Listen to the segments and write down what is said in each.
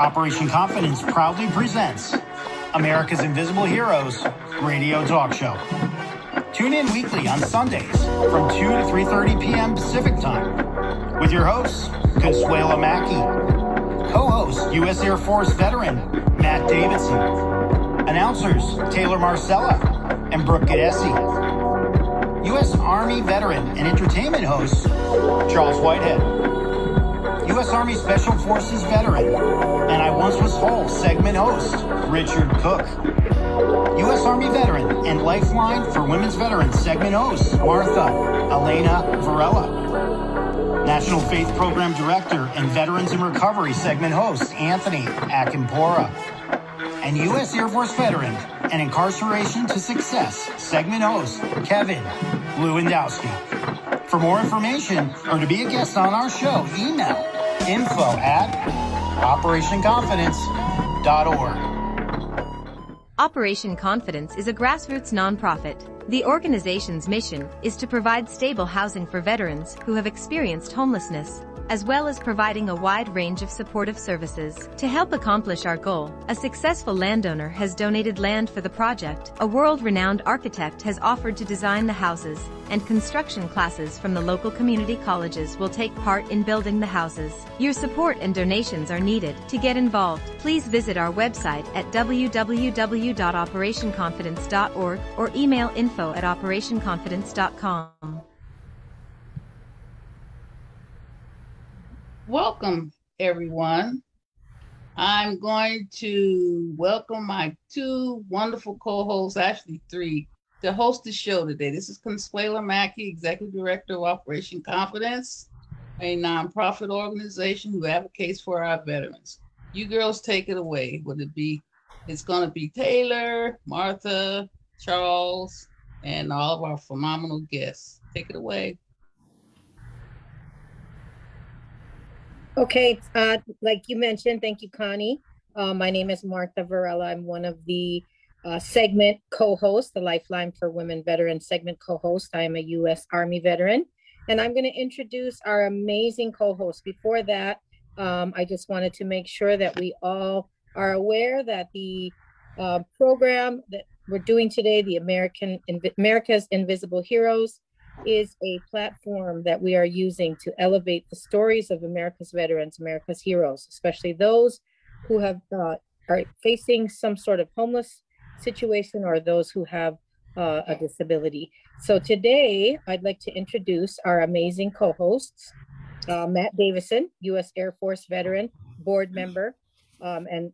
Operation Confidence proudly presents America's Invisible Heroes radio talk show. Tune in weekly on Sundays from 2 to 3.30 p.m. Pacific Time with your hosts, Consuela Mackey, co-host U.S. Air Force veteran Matt Davidson, announcers Taylor Marcella and Brooke Gadesi, U.S. Army veteran and entertainment host Charles Whitehead, U.S. Army Special Forces veteran and I Once Was Whole segment host Richard Cook, U.S. Army veteran and Lifeline for Women's Veterans segment host Martha Elena Varela, National Faith Program Director and Veterans in Recovery segment host Anthony Akimpora, and U.S. Air Force veteran and Incarceration to Success segment host Kevin Lewandowski. For more information or to be a guest on our show, email info at operationconfidence.org. Operation Confidence is a grassroots nonprofit. The organization's mission is to provide stable housing for veterans who have experienced homelessness as well as providing a wide range of supportive services. To help accomplish our goal, a successful landowner has donated land for the project, a world-renowned architect has offered to design the houses, and construction classes from the local community colleges will take part in building the houses. Your support and donations are needed. To get involved, please visit our website at www.operationconfidence.org or email info at operationconfidence.com. Welcome, everyone. I'm going to welcome my two wonderful co-hosts, actually three, to host the show today. This is Consuela Mackey, Executive Director of Operation Confidence, a nonprofit organization who advocates for our veterans. You girls take it away. Would it be, it's going to be Taylor, Martha, Charles, and all of our phenomenal guests. Take it away. Okay, uh, like you mentioned, thank you, Connie. Uh, my name is Martha Varela. I'm one of the uh, segment co-hosts, the Lifeline for Women Veteran segment co-host. I am a U.S. Army veteran, and I'm going to introduce our amazing co-host. Before that, um, I just wanted to make sure that we all are aware that the uh, program that we're doing today, the American America's Invisible Heroes, is a platform that we are using to elevate the stories of America's veterans, America's heroes, especially those who have uh, are facing some sort of homeless situation or those who have uh, a disability. So today, I'd like to introduce our amazing co-hosts, uh, Matt Davison, U.S. Air Force veteran, board member, um, and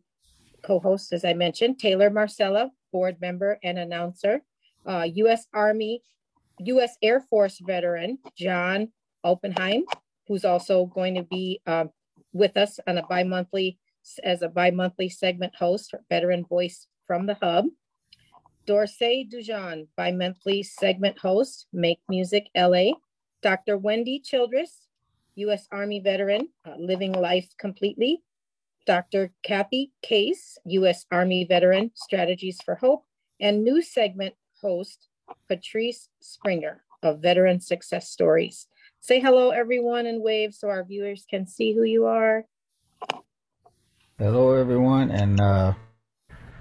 co-host, as I mentioned, Taylor Marcella, board member and announcer, U.S. Uh, Army U.S. Air Force veteran John Oppenheim, who's also going to be uh, with us on a bi-monthly as a bi-monthly segment host, for veteran voice from the hub. Dorsey Dujan, bi-monthly segment host, Make Music LA. Dr. Wendy Childress, U.S. Army veteran, uh, living life completely. Dr. Kathy Case, U.S. Army veteran, Strategies for Hope, and new segment host, Patrice Springer of Veteran Success Stories. Say hello, everyone, and wave so our viewers can see who you are. Hello, everyone, and uh,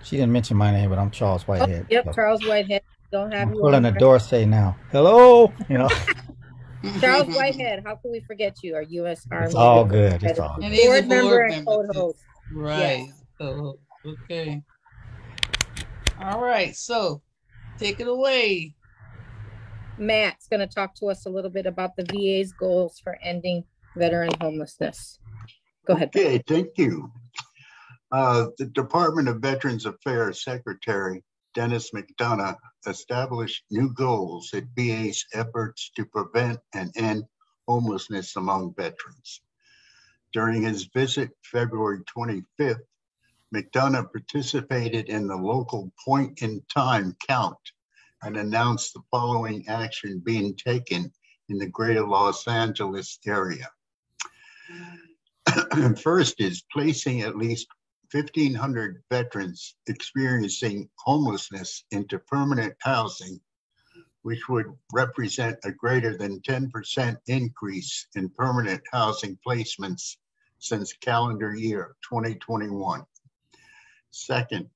she didn't mention my name, but I'm Charles oh, Whitehead. Oh, yep, so. Charles Whitehead. Don't have I'm you pulling the door. Say now, hello. You know. Charles Whitehead. How can we forget you? Our U.S. Army. It's all good. It's all good. Board, member and co-host. Right. Yes. So okay. All right. So Take it away. Matt's going to talk to us a little bit about the VA's goals for ending veteran homelessness. Go ahead. Okay, thank you. Uh, the Department of Veterans Affairs Secretary Dennis McDonough established new goals at VA's efforts to prevent and end homelessness among veterans. During his visit February 25th McDonough participated in the local point in time count and announced the following action being taken in the greater Los Angeles area. First is placing at least 1,500 veterans experiencing homelessness into permanent housing, which would represent a greater than 10% increase in permanent housing placements since calendar year 2021. Second,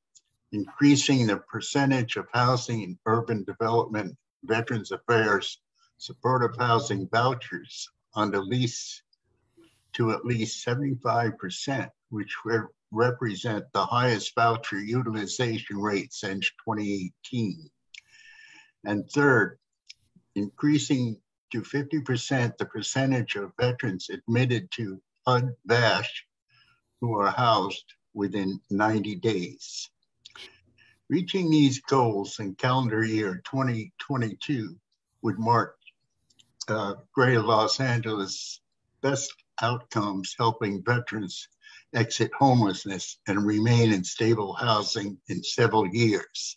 increasing the percentage of housing and urban development, Veterans Affairs, supportive housing vouchers on the lease to at least 75%, which re- represent the highest voucher utilization rate since 2018. And third, increasing to 50% the percentage of veterans admitted to HUD VASH who are housed within 90 days. Reaching these goals in calendar year 2022 would mark uh, Greater Los Angeles best outcomes helping veterans exit homelessness and remain in stable housing in several years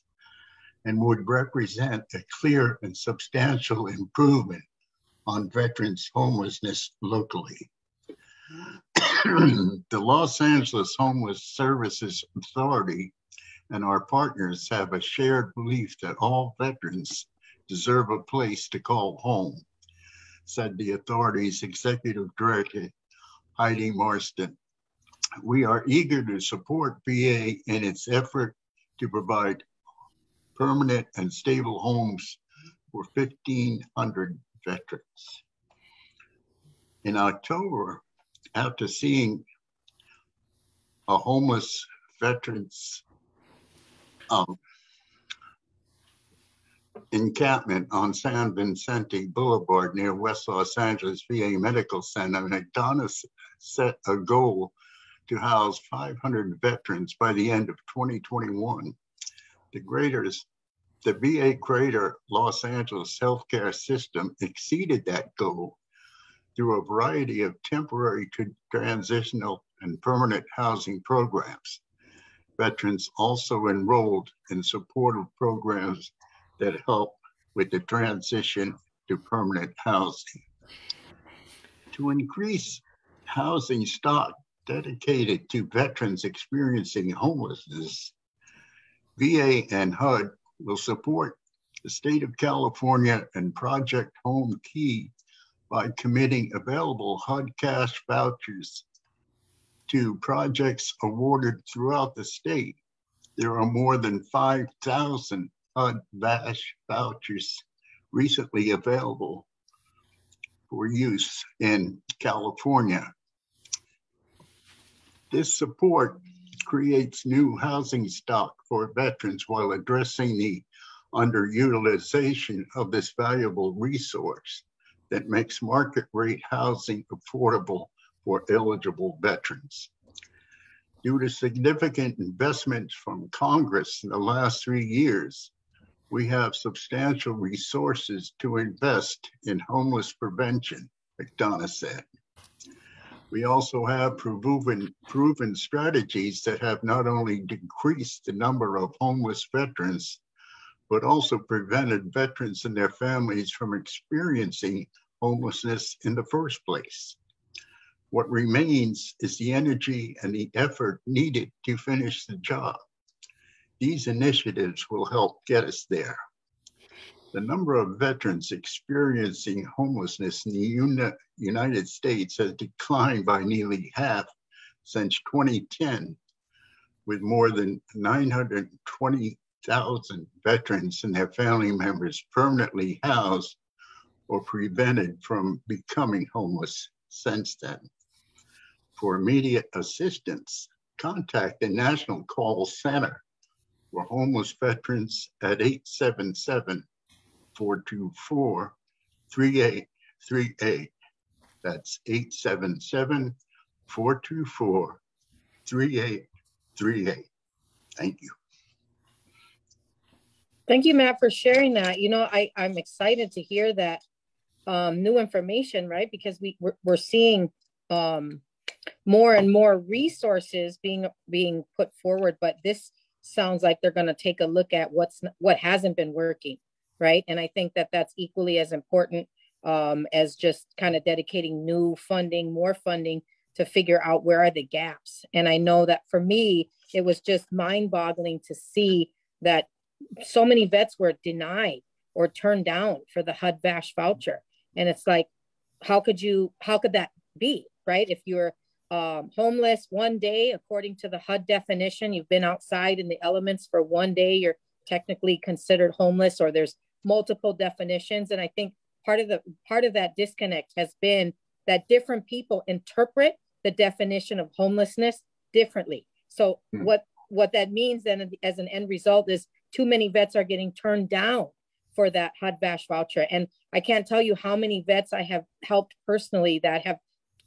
and would represent a clear and substantial improvement on veterans homelessness locally. the Los Angeles Homeless Services Authority and our partners have a shared belief that all veterans deserve a place to call home, said the authority's executive director, Heidi Marston. We are eager to support VA in its effort to provide permanent and stable homes for 1,500 veterans. In October, after seeing a homeless veterans um, encampment on San Vicente Boulevard near West Los Angeles VA Medical Center, McDonough set a goal to house 500 veterans by the end of 2021. The greatest the VA Greater Los Angeles healthcare system exceeded that goal through a variety of temporary transitional and permanent housing programs. Veterans also enrolled in supportive programs that help with the transition to permanent housing. To increase housing stock dedicated to veterans experiencing homelessness, VA and HUD will support the state of California and Project Homekey by committing available HUD VASH vouchers to projects awarded throughout the state. There are more than 5,000 HUD VASH vouchers recently available for use in California. This support creates new housing stock for veterans while addressing the underutilization of this valuable resource that makes market rate housing affordable for eligible veterans. Due to significant investments from Congress in the last three years, we have substantial resources to invest in homeless prevention, McDonough said. We also have proven, proven strategies that have not only decreased the number of homeless veterans, but also prevented veterans and their families from experiencing homelessness in the first place. What remains is the energy and the effort needed to finish the job. These initiatives will help get us there. The number of veterans experiencing homelessness in the uni- United States has declined by nearly half since 2010, with more than 920,000 veterans and their family members permanently housed or prevented from becoming homeless since then. For immediate assistance, contact the National Call Center for homeless veterans at 877 424 3838. That's 877 424 3838. Thank you. Thank you, Matt, for sharing that. You know, I, I'm excited to hear that um, new information, right? Because we, we're, we're seeing um, more and more resources being being put forward, but this sounds like they're going to take a look at what's what hasn't been working right? And I think that that's equally as important um, as just kind of dedicating new funding, more funding to figure out where are the gaps. And I know that for me, it was just mind boggling to see that so many vets were denied or turned down for the HUD VASH voucher. And it's like, how could you, how could that be, right? If you're um, homeless one day, according to the HUD definition, you've been outside in the elements for one day, you're technically considered homeless, or there's multiple definitions. And I think part of the part of that disconnect has been that different people interpret the definition of homelessness differently. So mm. what what that means then as an end result is too many vets are getting turned down for that HUD VASH voucher. And I can't tell you how many vets I have helped personally that have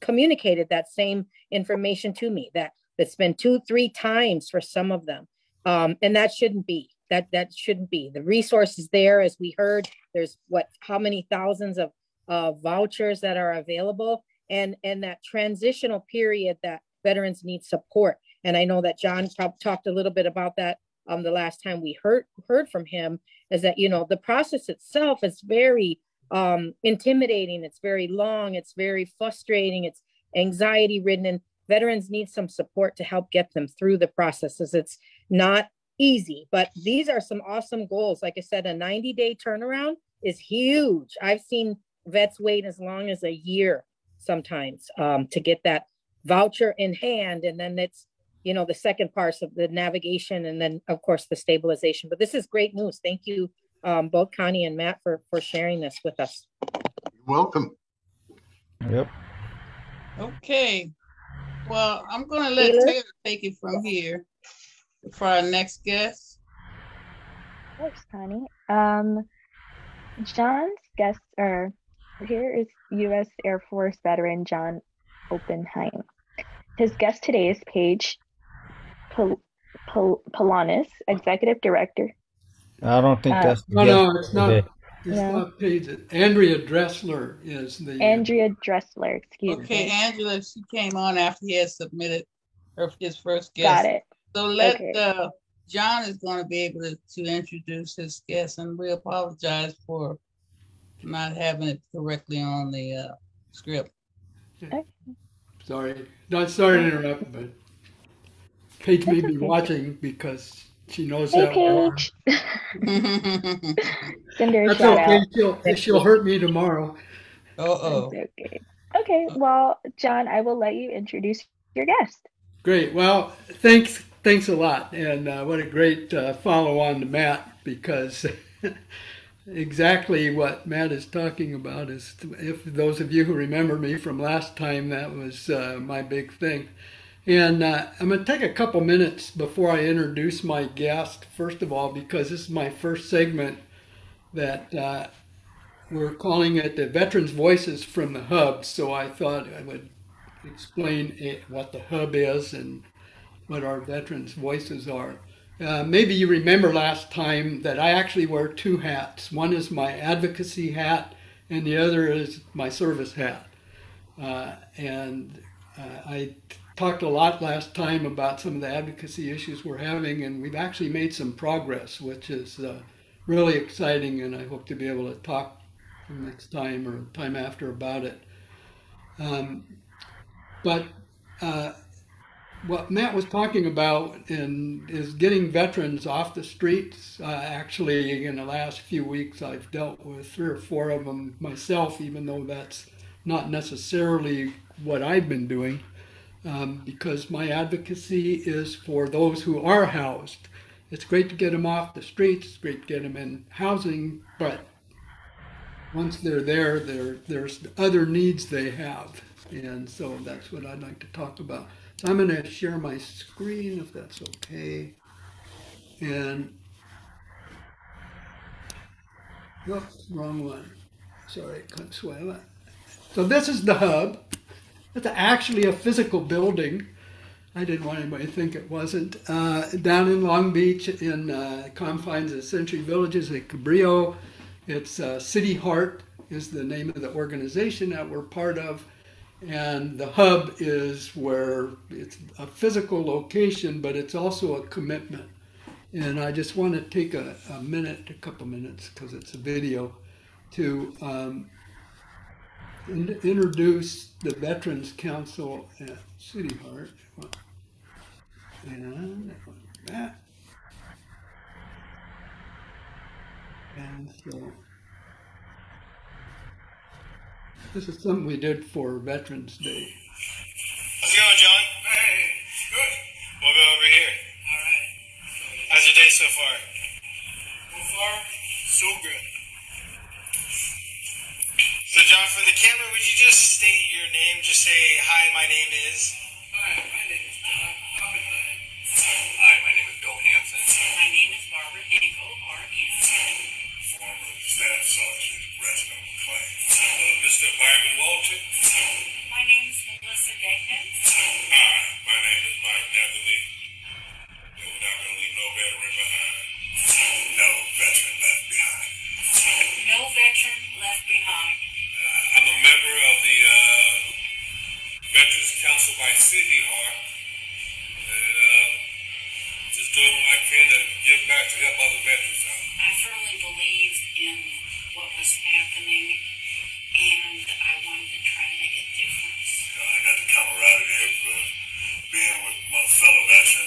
communicated that same information to me that that's been two three times for some of them. Um, and that shouldn't be that that shouldn't be. The resources there as we heard. There's what how many thousands of uh, vouchers that are available? And and that transitional period that veterans need support. And i know that john talked a little bit about that um, the last time we heard heard from him is that you know the process itself is very um, intimidating. It's very long. It's very frustrating. It's anxiety ridden. And veterans need some support to help get them through the processes. It's not easy, but these are some awesome goals. Like I said, a 90 day turnaround is huge. I've seen vets wait as long as a year sometimes um, to get that voucher in hand. And then it's, you know, the second part of the navigation and then, of course, the stabilization. But this is great news. Thank you um, both Connie and Matt for for sharing this with us. You're welcome. Yep. Okay. Well, I'm going to let Taylor? Taylor take it from here for our next guest. Thanks, Connie. Um, John's guest, or here is U.S. Air Force veteran John Oppenheim. His guest today is Paige Pol- Pol- Polanis, Executive Director I don't think uh, that's. No, no, it's not. It's yeah. not Paige. Andrea Dressler is the. Andrea Dressler, excuse okay, me. Okay, Angela, she came on after he had submitted her his first guest. Got it. So let okay. uh, John is going to be able to, to introduce his guest, and we apologize for not having it correctly on the uh, script. Okay. Sorry, not sorry to interrupt, but Paige may be watching because she knows hey, that. Paige. Send her a That's shout okay. out. She'll, she'll hurt me tomorrow. Uh oh. Okay. Okay. Well, John, I will let you introduce your guest. Great. Well, thanks. Thanks a lot, and uh, what a great uh, follow on to Matt because exactly what Matt is talking about is if those of you who remember me from last time, that was uh, my big thing. And uh, I'm going to take a couple minutes before I introduce my guest, first of all, because this is my first segment that uh, we're calling it the Veterans Voices from the Hub. So I thought I would explain it, what the Hub is and what our Veterans Voices are. Uh, maybe you remember last time that I actually wear two hats. One is my advocacy hat, and the other is my service hat. Uh, and uh, I talked a lot last time about some of the advocacy issues we're having, and we've actually made some progress, which is uh, really exciting. And I hope to be able to talk next time or time after about it. Um, but uh, what Matt was talking about in, is getting veterans off the streets. Uh, actually, in the last few weeks, I've dealt with three or four of them myself, even though that's not necessarily what I've been doing um, because my advocacy is for those who are housed. It's great to get them off the streets, it's great to get them in housing, but once they're there, there's other needs they have. And so that's what I'd like to talk about. So I'm going to share my screen if that's okay. And, oops, wrong one. Sorry, Consuela. So this is the hub. It's actually a physical building. I didn't want anybody to think it wasn't. Uh, down in Long Beach, in uh, confines of Century Villages at Cabrillo, it's uh, City Heart is the name of the organization that we're part of, and the hub is where it's a physical location, but it's also a commitment. And I just want to take a, a minute, a couple minutes, because it's a video, to um, introduce the Veterans Council at City Heart. And that. And so this is something we did for Veterans Day. How's it going, John? Hey, good. We'll go over here. All right. How's your day so far? So far, so good. So, John, for the camera, would you just state your name? Just say, hi, my name is. Hi, my name is John Oppenheim. Hi, my name is Bill Hansen. My name is Barbara Danko, R-N. Former Staff Sergeant Reginald McClain. Uh, Mr. Byron Walter. My name is Melissa Dagnan. counsel by City Heart. And uh, just doing what I can to give back to help other veterans out. I firmly believe in what was happening, and I wanted to try to make a difference. You know, I got the camaraderie of uh, being with my fellow veterans.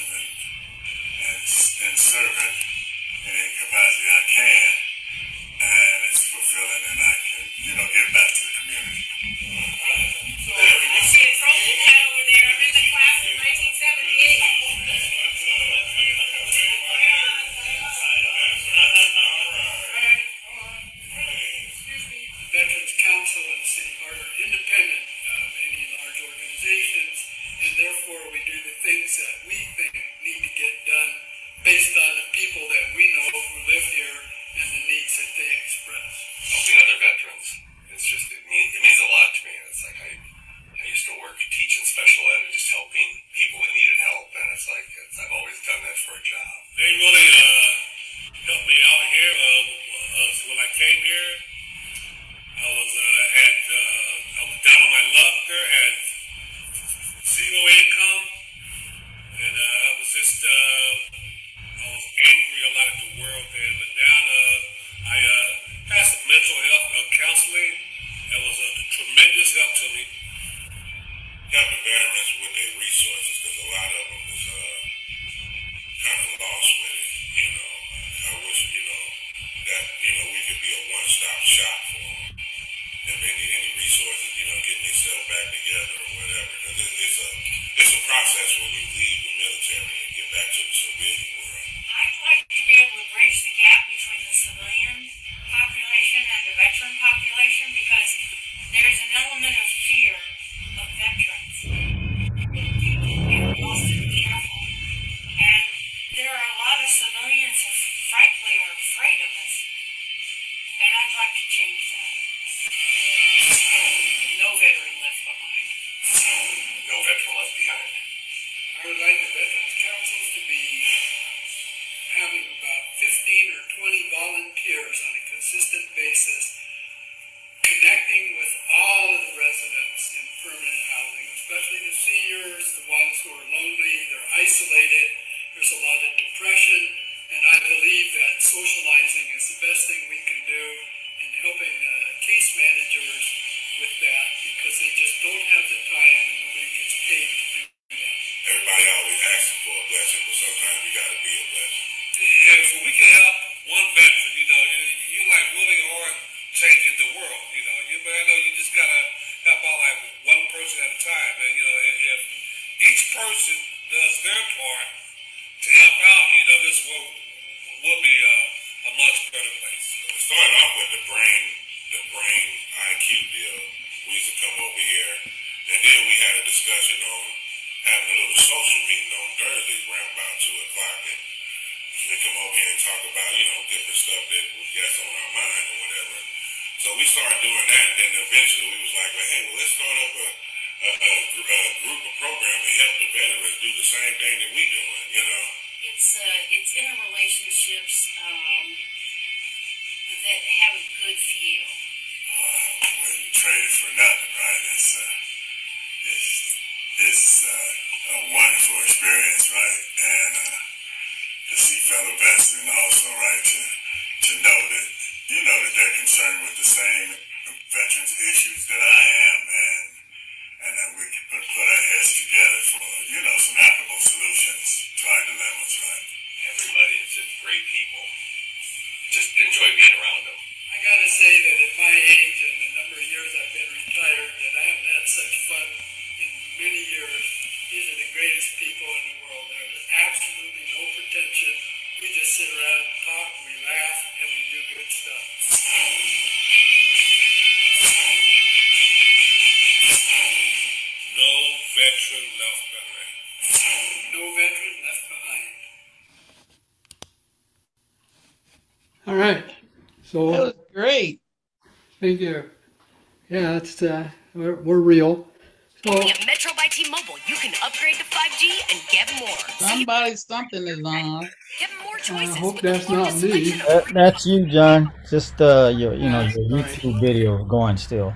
Hope that's not me. That, that's you, John. Just uh, your you know your YouTube video going still.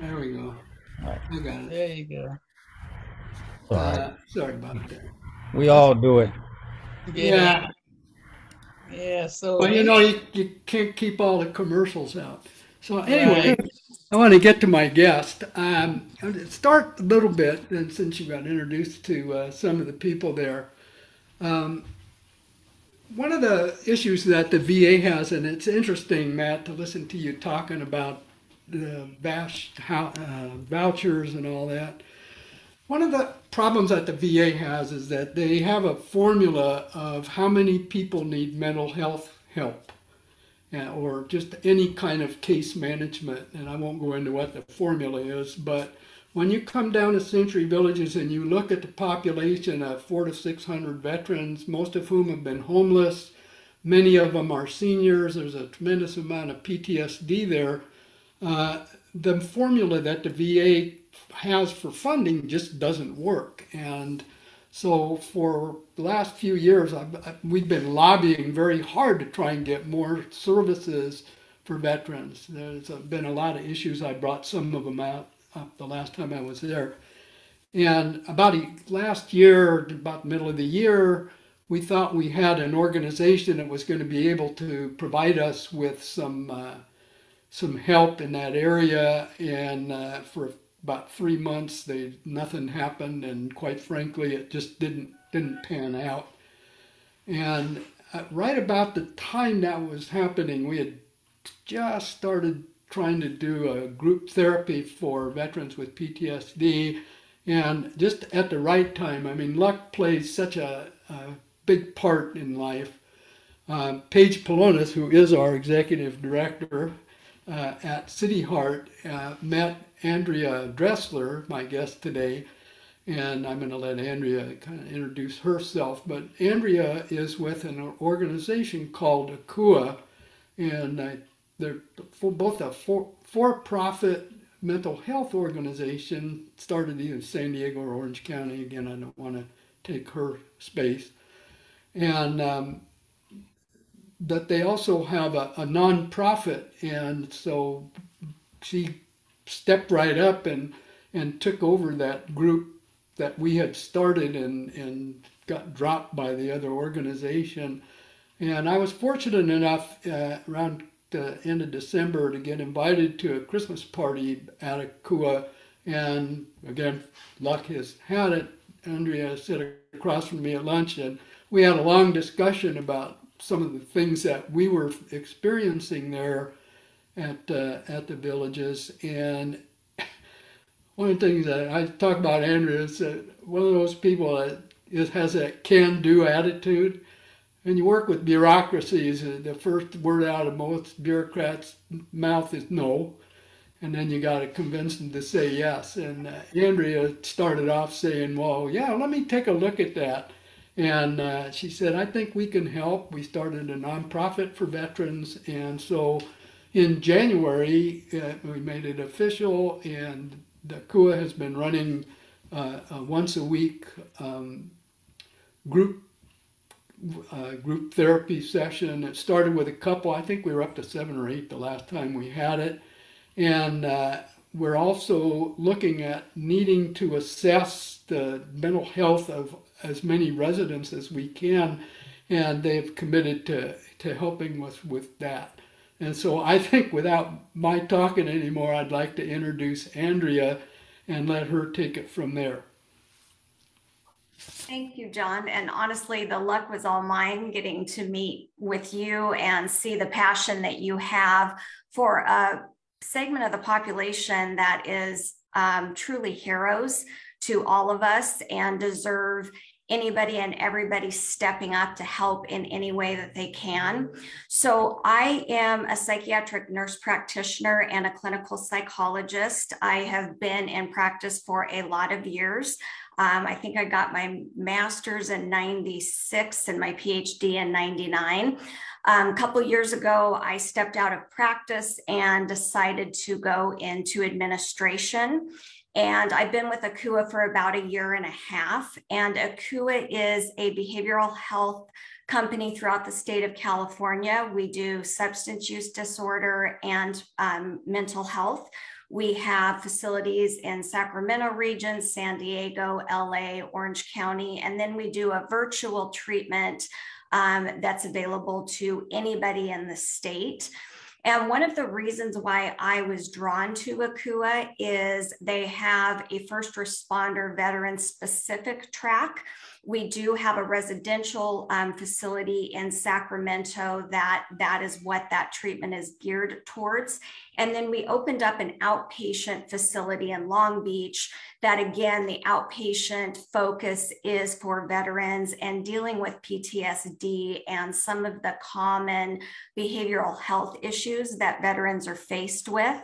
There we go. Right. I got it. There you go. All right. Uh, sorry about that. We all do it. Yeah. Yeah. So. Well, you know, you, you can't keep all the commercials out. So anyway, I want to get to my guest. Um, start a little bit, and since you got introduced to uh, some of the people there, um, one of the issues that the VA has, and it's interesting, Matt, to listen to you talking about the uh, vouchers and all that. One of the problems that the VA has is that they have a formula of how many people need mental health help uh, or just any kind of case management. And I won't go into what the formula is, but when you come down to Century Villages and you look at the population of four to 600 veterans, most of whom have been homeless, many of them are seniors, there's a tremendous amount of PTSD there. Uh, the formula that the VA has for funding just doesn't work. And so for the last few years, I've, I- we've been lobbying very hard to try and get more services for veterans. There's been a lot of issues. I brought some of them out uh, the last time I was there. And about a, last year, about the middle of the year, we thought we had an organization that was going to be able to provide us with some uh, some help in that area. And uh, for about three months, they nothing happened, and quite frankly, it just didn't didn't pan out. And uh, right about the time that was happening, we had just started trying to do a group therapy for veterans with PTSD, and just at the right time. I mean, luck plays such a, a big part in life. Um, Paige Polonis, who is our executive director uh, at City Heart, uh, met Andrea Dressler, my guest today, and I'm going to let Andrea kind of introduce herself. But Andrea is with an organization called Akua, and uh, they're for both a for, for-profit mental health organization started in San Diego or Orange County. Again, I don't want to take her space, and um, that they also have a, a nonprofit, and so she stepped right up and and took over that group that we had started and and got dropped by the other organization. And I was fortunate enough uh, around the end of December to get invited to a Christmas party at Akua. And again, luck has had it. Andrea sat across from me at lunch, and we had a long discussion about some of the things that we were experiencing there at uh, at the villages. And one of the things that I talk about Andrea is that one of those people that has that can-do attitude. And you work with bureaucracies, uh, the first word out of most bureaucrats' mouth is no. And then you got to convince them to say yes. And uh, Andrea started off saying, Well, yeah, let me take a look at that. And uh, she said, I think we can help. We started a nonprofit for veterans. And so in January, uh, we made it official, and the KUA has been running uh, a once a week um, group uh, group therapy session. It started with a couple. I think we were up to seven or eight the last time we had it, and uh, we're also looking at needing to assess the mental health of as many residents as we can, and they've committed to to helping us with that. And so I think without my talking anymore, I'd like to introduce Andrea and let her take it from there. Thank you, John. And honestly, the luck was all mine getting to meet with you and see the passion that you have for a segment of the population that is um, truly heroes to all of us and deserve anybody and everybody stepping up to help in any way that they can. So, I am a psychiatric nurse practitioner and a clinical psychologist. I have been in practice for a lot of years. Um, I think I got my master's in 96 and my PhD in 99. Um, a couple years ago, I stepped out of practice and decided to go into administration. And I've been with Akua for about a year and a half. And Akua is a behavioral health company throughout the state of California. We do substance use disorder and um, mental health. We have facilities in Sacramento region, San Diego, LA, Orange County, and then we do a virtual treatment um, that's available to anybody in the state. And one of the reasons why I was drawn to Akua is they have a first responder veteran specific track we do have a residential um, facility in Sacramento that that is what that treatment is geared towards. And then we opened up an outpatient facility in Long Beach that again, the outpatient focus is for veterans and dealing with PTSD and some of the common behavioral health issues that veterans are faced with.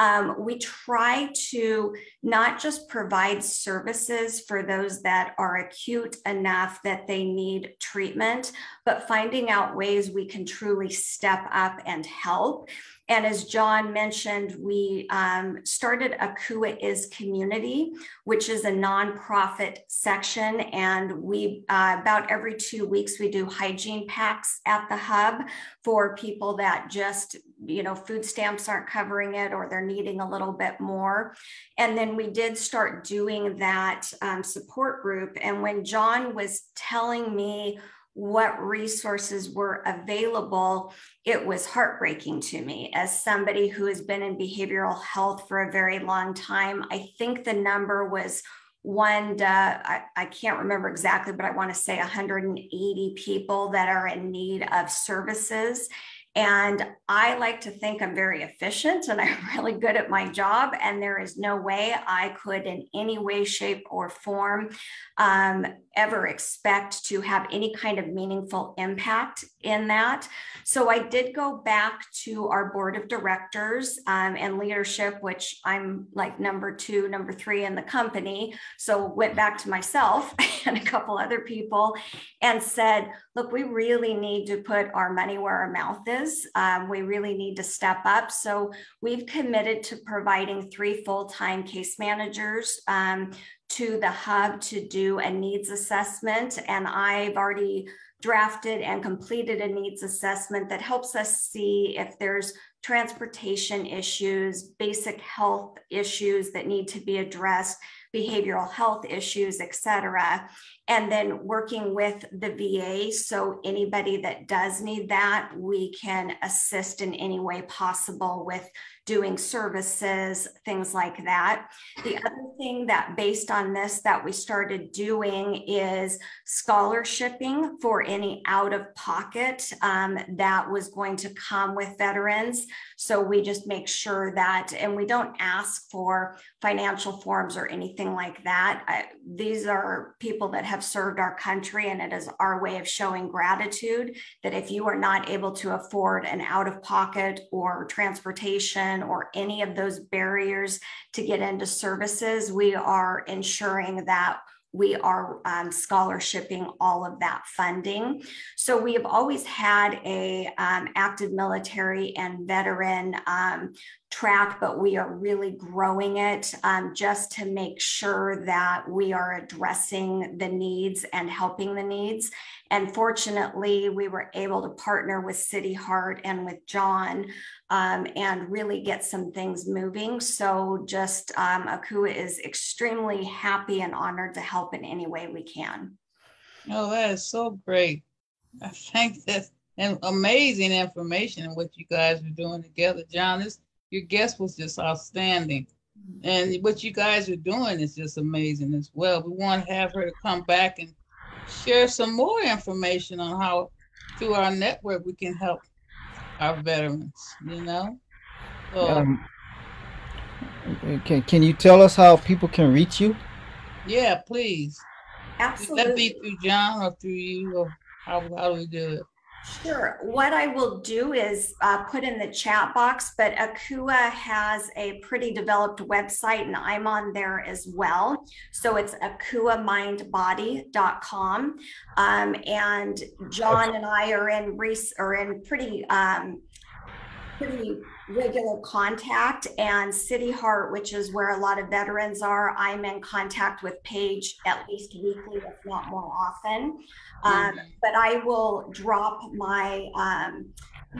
Um, we try to not just provide services for those that are acute enough that they need treatment, but finding out ways we can truly step up and help. And as John mentioned, we um, started Akua is Community, which is a nonprofit section. And we, uh, about every two weeks, we do hygiene packs at the hub for people that just, you know, food stamps aren't covering it or they're needing a little bit more. And then we did start doing that um, support group. And when John was telling me, what resources were available, it was heartbreaking to me as somebody who has been in behavioral health for a very long time. I think the number was one, to, I, I can't remember exactly, but I want to say 180 people that are in need of services. And I like to think I'm very efficient and I'm really good at my job. And there is no way I could, in any way, shape, or form, um, ever expect to have any kind of meaningful impact in that. So I did go back to our board of directors um, and leadership, which I'm like number two, number three in the company. So went back to myself and a couple other people and said, look, we really need to put our money where our mouth is. Um, we really need to step up. So we've committed to providing three full-time case managers um, to the hub to do a needs assessment. And I've already drafted and completed a needs assessment that helps us see if there's transportation issues, basic health issues that need to be addressed, behavioral health issues, et cetera. And then working with the VA. So anybody that does need that, we can assist in any way possible with doing services, things like that. The other thing that, based on this, that we started doing is scholarshiping for any out of pocket um, that was going to come with veterans. So we just make sure that, and we don't ask for financial forms or anything like that. I, these are people that have served our country, and it is our way of showing gratitude that if you are not able to afford an out of pocket or transportation, or any of those barriers to get into services, we are ensuring that we are um, scholarshiping all of that funding. So we have always had a um, active military and veteran um, track, but we are really growing it um, just to make sure that we are addressing the needs and helping the needs. And fortunately, we were able to partner with City Heart and with John um, and really get some things moving. So, just um, Akua is extremely happy and honored to help in any way we can. Oh, that is so great. I think that's and amazing information and what you guys are doing together. John, this your guest was just outstanding. And what you guys are doing is just amazing as well. We want to have her to come back and share some more information on how through our network we can help our veterans, you know? So, um, can, can you tell us how people can reach you? Yeah, please. Absolutely. That be through John or through you or how, how do we do it? Sure. What I will do is uh, put in the chat box, but Akua has a pretty developed website and I'm on there as well. So it's akuamindbody.com. Um, and John and I are in, res- are in pretty um, pretty regular contact and City Heart, which is where a lot of veterans are, I'm in contact with Paige at least weekly, if not more often. Um, but I will drop my um,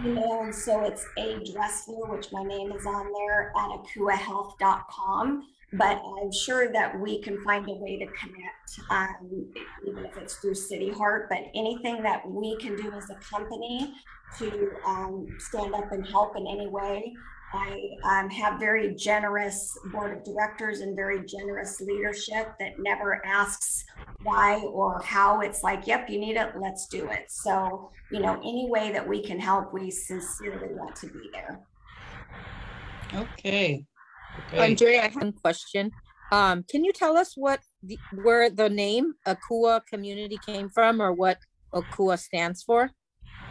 email. So it's A Dressler, which my name is on there at akuahealth.com. But I'm sure that we can find a way to connect, um, even if it's through City Heart. But anything that we can do as a company to um, stand up and help in any way. I um, have very generous board of directors and very generous leadership that never asks why or how. It's like, yep, you need it, let's do it. So, you know, any way that we can help, we sincerely want to be there. Okay. Okay. Andrea, I have one question. Um, can you tell us what the, where the name Akua community came from or what Akua stands for?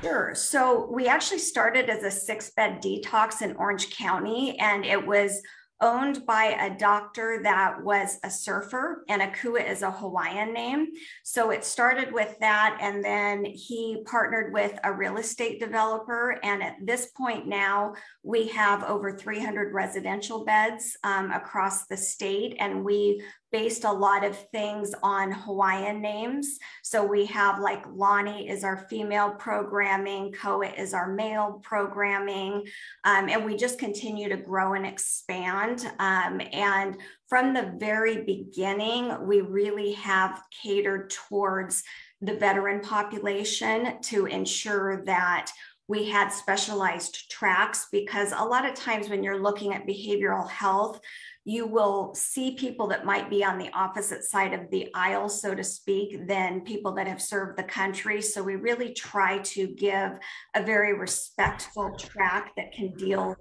Sure. So we actually started as a six bed detox in Orange County, and it was owned by a doctor that was a surfer, and Akua is a Hawaiian name. So it started with that, and then he partnered with a real estate developer. And at this point now, we have over 300 residential beds um, across the state, and we based a lot of things on Hawaiian names. So we have like Lonnie is our female programming, Koa is our male programming, um, and we just continue to grow and expand. Um, and from the very beginning, we really have catered towards the veteran population to ensure that we had specialized tracks because a lot of times when you're looking at behavioral health, you will see people that might be on the opposite side of the aisle, so to speak, than people that have served the country. So we really try to give a very respectful track that can deal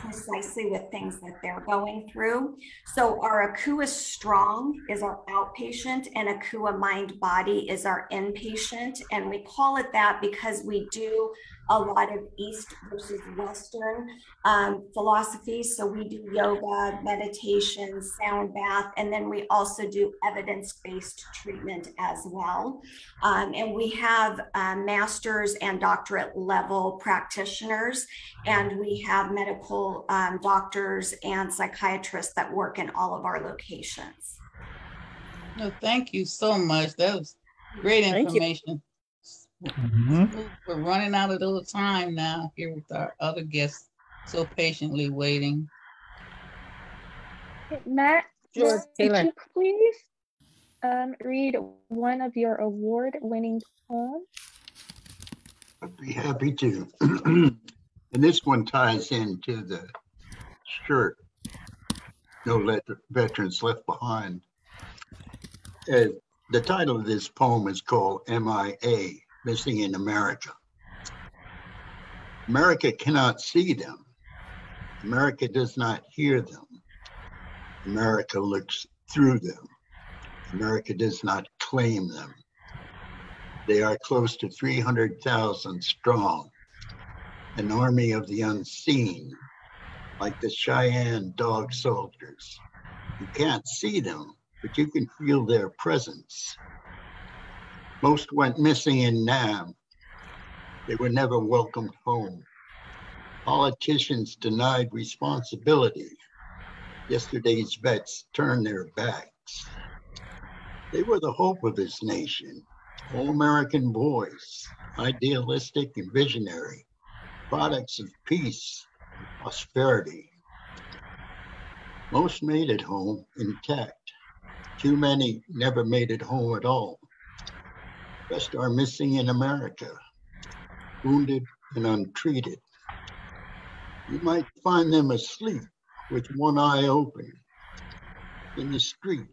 precisely with things that they're going through. So our Akua Strong is our outpatient and Akua Mind Body is our inpatient. And we call it that because we do a lot of East versus Western um, philosophies. So we do yoga, meditation, sound bath, and then we also do evidence based treatment as well. Um, and we have uh, master's and doctorate level practitioners, and we have medical um, doctors and psychiatrists that work in all of our locations. No, thank you so much. That was great information. Mm-hmm. We're running out of little time now here with our other guests so patiently waiting. Matt, Sure, could you please um, read one of your award-winning poems? I'd be happy to. and this one ties into the shirt, No Let Veterans Left Behind. Uh, the title of this poem is called MIA, Missing in America. America cannot see them. America does not hear them. America looks through them. America does not claim them. They are close to 300,000 strong, an army of the unseen, like the Cheyenne dog soldiers. You can't see them, but you can feel their presence. Most went missing in Nam. They were never welcomed home. Politicians denied responsibility. Yesterday's vets turned their backs. They were the hope of this nation, all American boys, idealistic and visionary, products of peace, and prosperity. Most made it home intact. Too many never made it home at all. Rest are missing in America, wounded and untreated. You might find them asleep with one eye open in the street,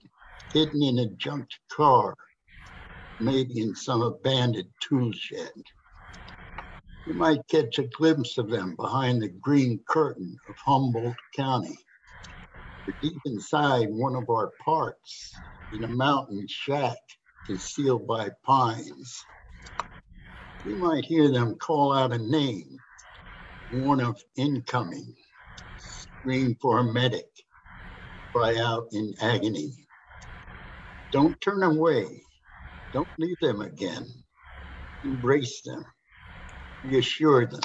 hidden in a junked car, maybe in some abandoned tool shed. You might catch a glimpse of them behind the green curtain of Humboldt County, or deep inside one of our parks in a mountain shack concealed by pines. You might hear them call out a name, warn of incoming, scream for a medic, cry out in agony. Don't turn away. Don't leave them again. Embrace them. Reassure them.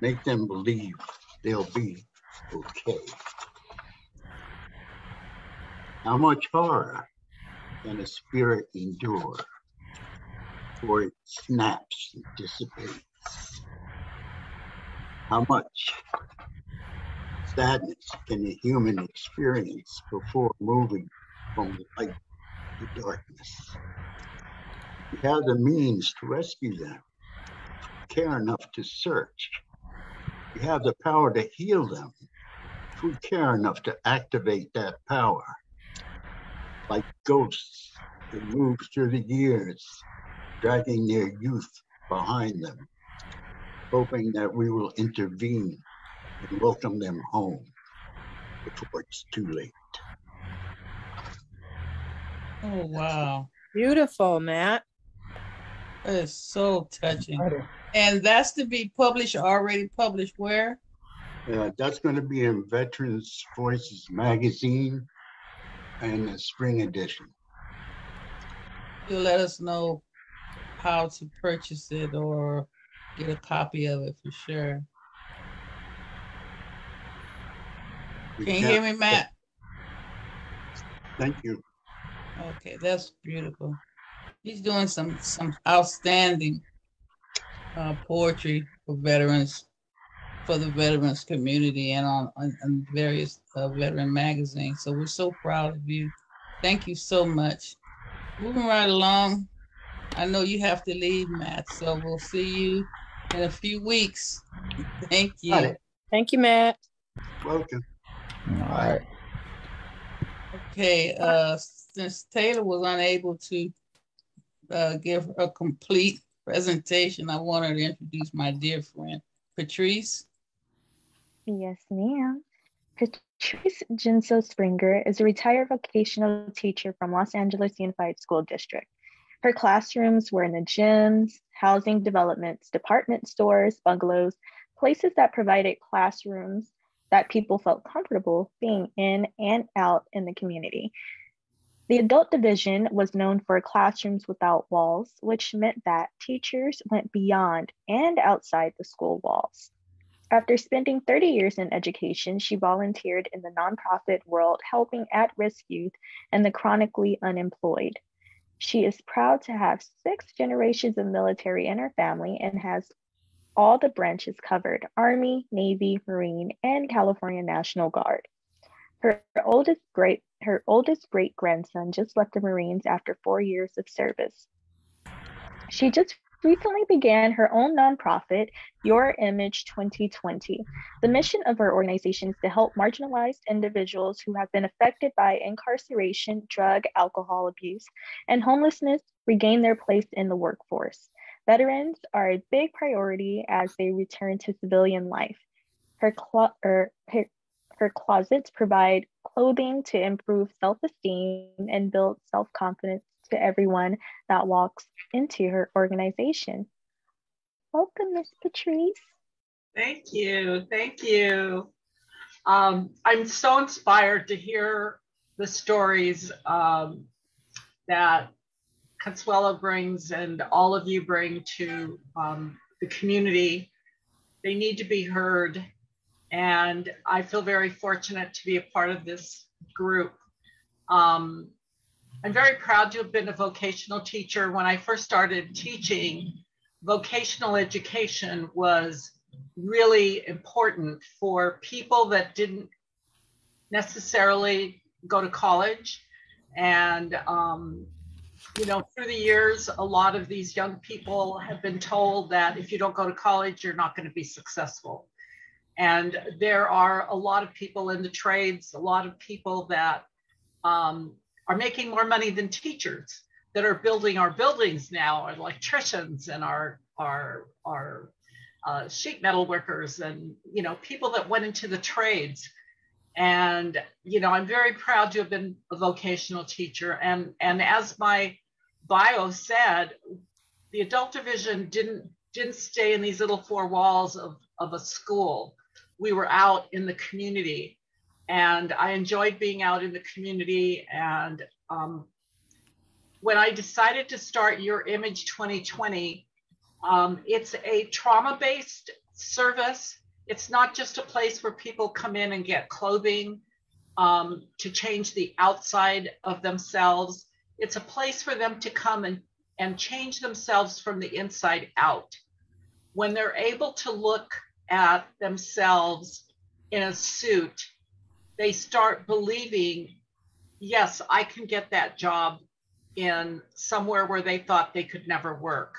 Make them believe they'll be okay. How much horror can a spirit endure before it snaps and dissipates? How much sadness can a human experience before moving from the light to darkness? We have the means to rescue them, care enough to search. We have the power to heal them we care enough to activate that power. Like ghosts that move through the years, dragging their youth behind them, hoping that we will intervene and welcome them home before it's too late. Oh, wow. Beautiful, Matt. That is so touching. And that's to be published, already published where? Uh, that's going to be in Veterans Voices magazine and the spring edition. You'll let us know how to purchase it or get a copy of it for sure. We Can you hear me, Matt? Thank you. Okay, that's beautiful. He's doing some some outstanding uh, poetry for veterans, for the veterans community, and on on, on various uh, veteran magazines. So we're so proud of you. Thank you so much. Moving right along. I know you have to leave, Matt. So we'll see you in a few weeks. Thank you. Thank you, Matt. Welcome. All right. Okay, uh, since Taylor was unable to uh, give a complete presentation, I wanted to introduce my dear friend Patrice. Yes, ma'am. Patrice Jinso Springer is a retired vocational teacher from Los Angeles Unified School District. Her classrooms were in the gyms, housing developments, department stores, bungalows, places that provided classrooms that people felt comfortable being in and out in the community. The adult division was known for classrooms without walls, which meant that teachers went beyond and outside the school walls. After spending 30 years in education, she volunteered in the nonprofit world helping at risk youth and the chronically unemployed. She is proud to have six generations of military in her family and has all the branches covered Army, Navy, Marine, and California National Guard. Her oldest great her oldest great grandson just left the Marines after four years of service. She just recently began her own nonprofit, Your Image 2020. The mission of her organization is to help marginalized individuals who have been affected by incarceration, drug, alcohol abuse, and homelessness regain their place in the workforce. Veterans are a big priority as they return to civilian life. Her, clo- er, her, her closets provide clothing to improve self esteem and build self confidence to everyone that walks into her organization. Welcome, Miss Patrice. Thank you. Thank you. Um, I'm so inspired to hear the stories um, that Consuelo brings and all of you bring to um, the community. They need to be heard. And I feel very fortunate to be a part of this group. Um, I'm very proud to have been a vocational teacher. When I first started teaching, vocational education was really important for people that didn't necessarily go to college. And, um, you know, through the years, a lot of these young people have been told that if you don't go to college, you're not going to be successful. And there are a lot of people in the trades, a lot of people that um, are making more money than teachers that are building our buildings now, our electricians and our our our uh, sheet metal workers and you know people that went into the trades. And you know, I'm very proud to have been a vocational teacher. And and as my bio said, the adult division didn't didn't stay in these little four walls of, of a school. We were out in the community and I enjoyed being out in the community. And um, when I decided to start Your Image 2020, um, it's a trauma based service. It's not just a place where people come in and get clothing um, to change the outside of themselves. It's a place for them to come and, and change themselves from the inside out. When they're able to look at themselves in a suit they start believing, yes, I can get that job in somewhere where they thought they could never work.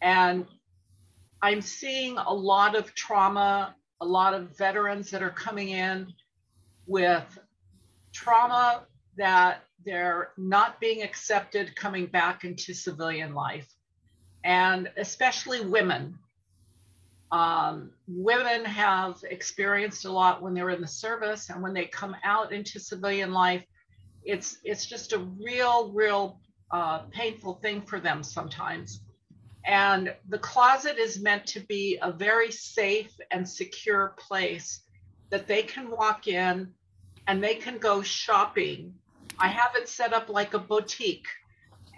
And I'm seeing a lot of trauma, a lot of veterans that are coming in with trauma that they're not being accepted coming back into civilian life. And especially women um, women have experienced a lot when they're in the service, and when they come out into civilian life, it's it's just a real, real uh, painful thing for them sometimes. And the closet is meant to be a very safe and secure place that they can walk in and they can go shopping. I have it set up like a boutique,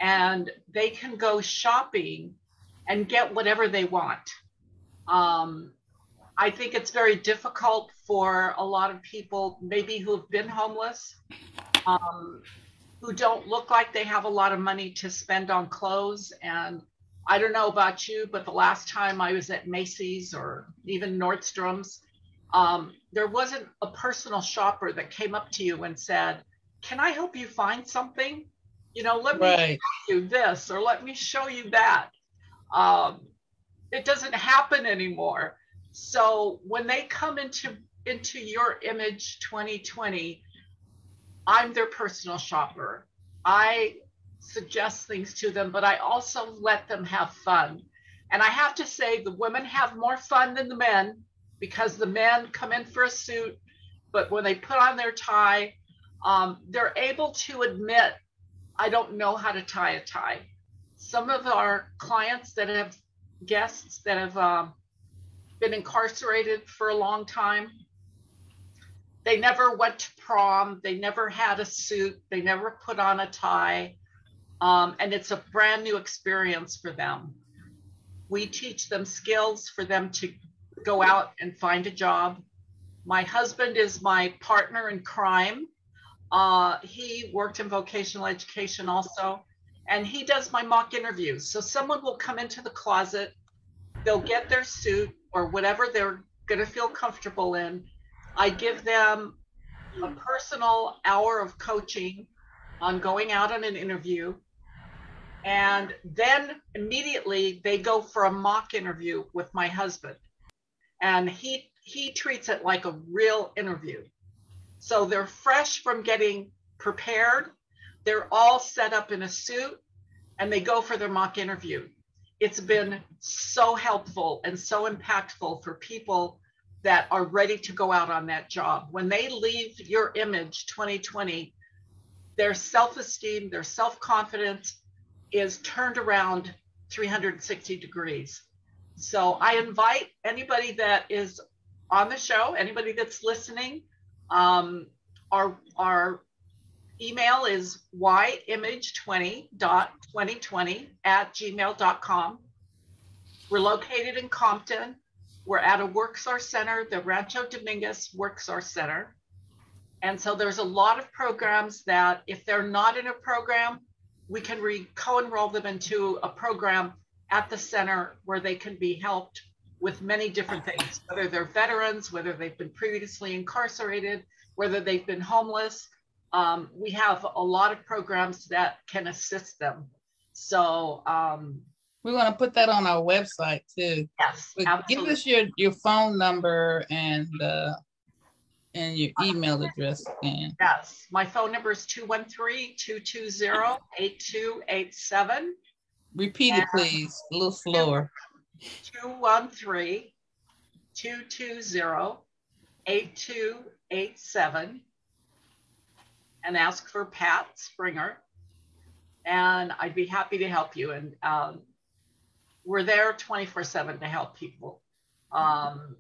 and they can go shopping and get whatever they want um, I think it's very difficult for a lot of people, maybe who have been homeless, um, who don't look like they have a lot of money to spend on clothes. And I don't know about you, but the last time I was at Macy's or even Nordstrom's, um, there wasn't a personal shopper that came up to you and said, Can I help you find something? You know, let me Right. show you this or let me show you that. Um, it doesn't happen anymore. So when they come into into your image 2020, I'm their personal shopper. I suggest things to them, but I also let them have fun. And I have to say, the women have more fun than the men because the men come in for a suit, but when they put on their tie, um, they're able to admit, I don't know how to tie a tie. Some of our clients that have guests that have um, been incarcerated for a long time. They never went to prom. They never had a suit. They never put on a tie. Um, and it's a brand new experience for them. We teach them skills for them to go out and find a job. My husband is my partner in crime. Uh, he worked in vocational education also, and he does my mock interviews. So someone will come into the closet, they'll get their suit or whatever they're going to feel comfortable in. I give them a personal hour of coaching on going out on an interview. And then immediately they go for a mock interview with my husband. And he he treats it like a real interview. So they're fresh from getting prepared. They're all set up in a suit and they go for their mock interview. It's been so helpful and so impactful for people that are ready to go out on that job. When they leave your image 2020, their self esteem, their self confidence is turned around 360 degrees. So I invite anybody that is on the show, anybody that's listening, um, our, our email is yimage20.2020 at gmail.com. We're located in Compton. We're at a WorkSource Center, the Rancho Dominguez WorkSource Center. And so there's a lot of programs that if they're not in a program, we can re- co-enroll them into a program at the center where they can be helped with many different things, whether they're veterans, whether they've been previously incarcerated, whether they've been homeless. Um, we have a lot of programs that can assist them. So um, We're gonna put that on our website too. Yes, But Give us your, your phone number and, uh, and your email address again. Yes, my phone number is 213-220-8287. Repeat it, please, a little slower. 213-220-8287 and ask for Pat Springer. And I'd be happy to help you. And um, we're there 24 7 to help people. Um,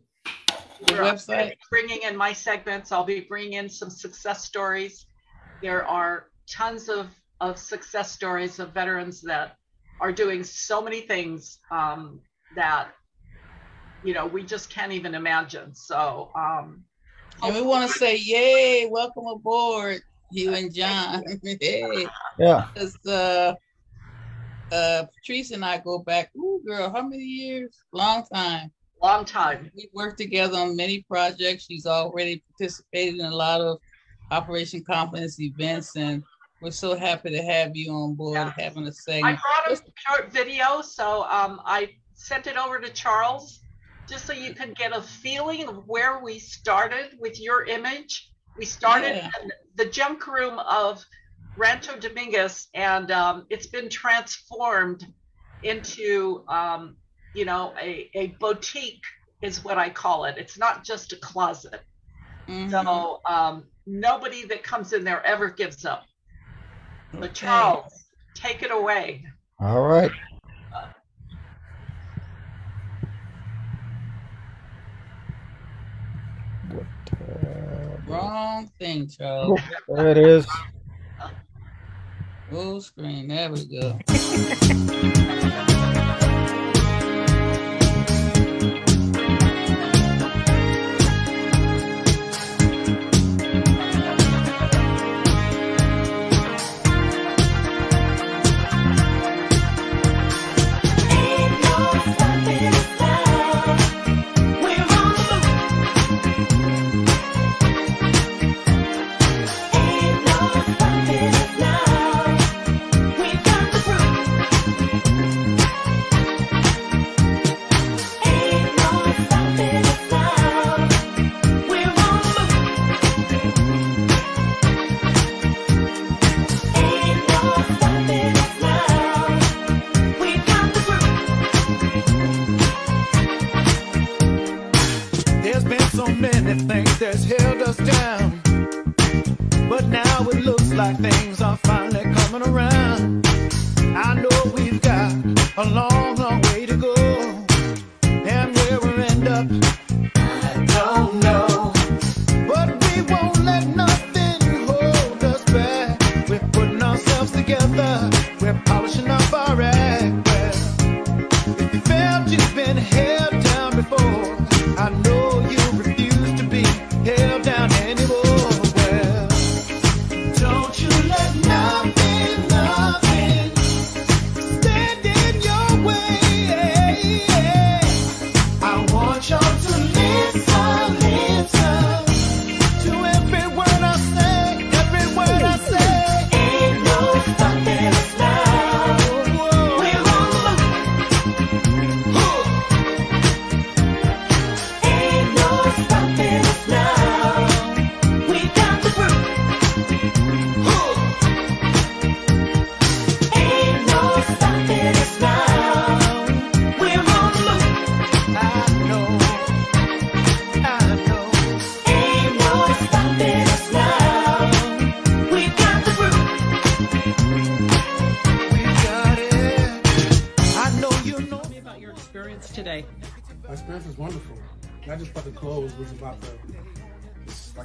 The website? bringing in my segments. I'll be bringing in some success stories. There are tons of, of success stories of veterans that are doing so many things um, that, you know, we just can't even imagine. So, um, And we want to say, yay, welcome aboard, you and John. hey. Yeah. Because uh, uh, Patrice and I go back, ooh, girl, how many years? Long time. Long time. We've worked together on many projects. She's already participated in a lot of Operation Confidence events, and we're so happy to have you on board having a segment. I brought a short video, so um, I sent it over to Charles just so you could get a feeling of where we started with your image. We started Yeah. in the junk room of Rancho Dominguez, and um, it's been transformed into, um, you know, a, a boutique is what I call it. It's not just a closet. Mm-hmm. So um, nobody that comes in there ever gives up. But Charles, take it away. All right. Wrong thing, Charles. There it is. Full screen. There we go.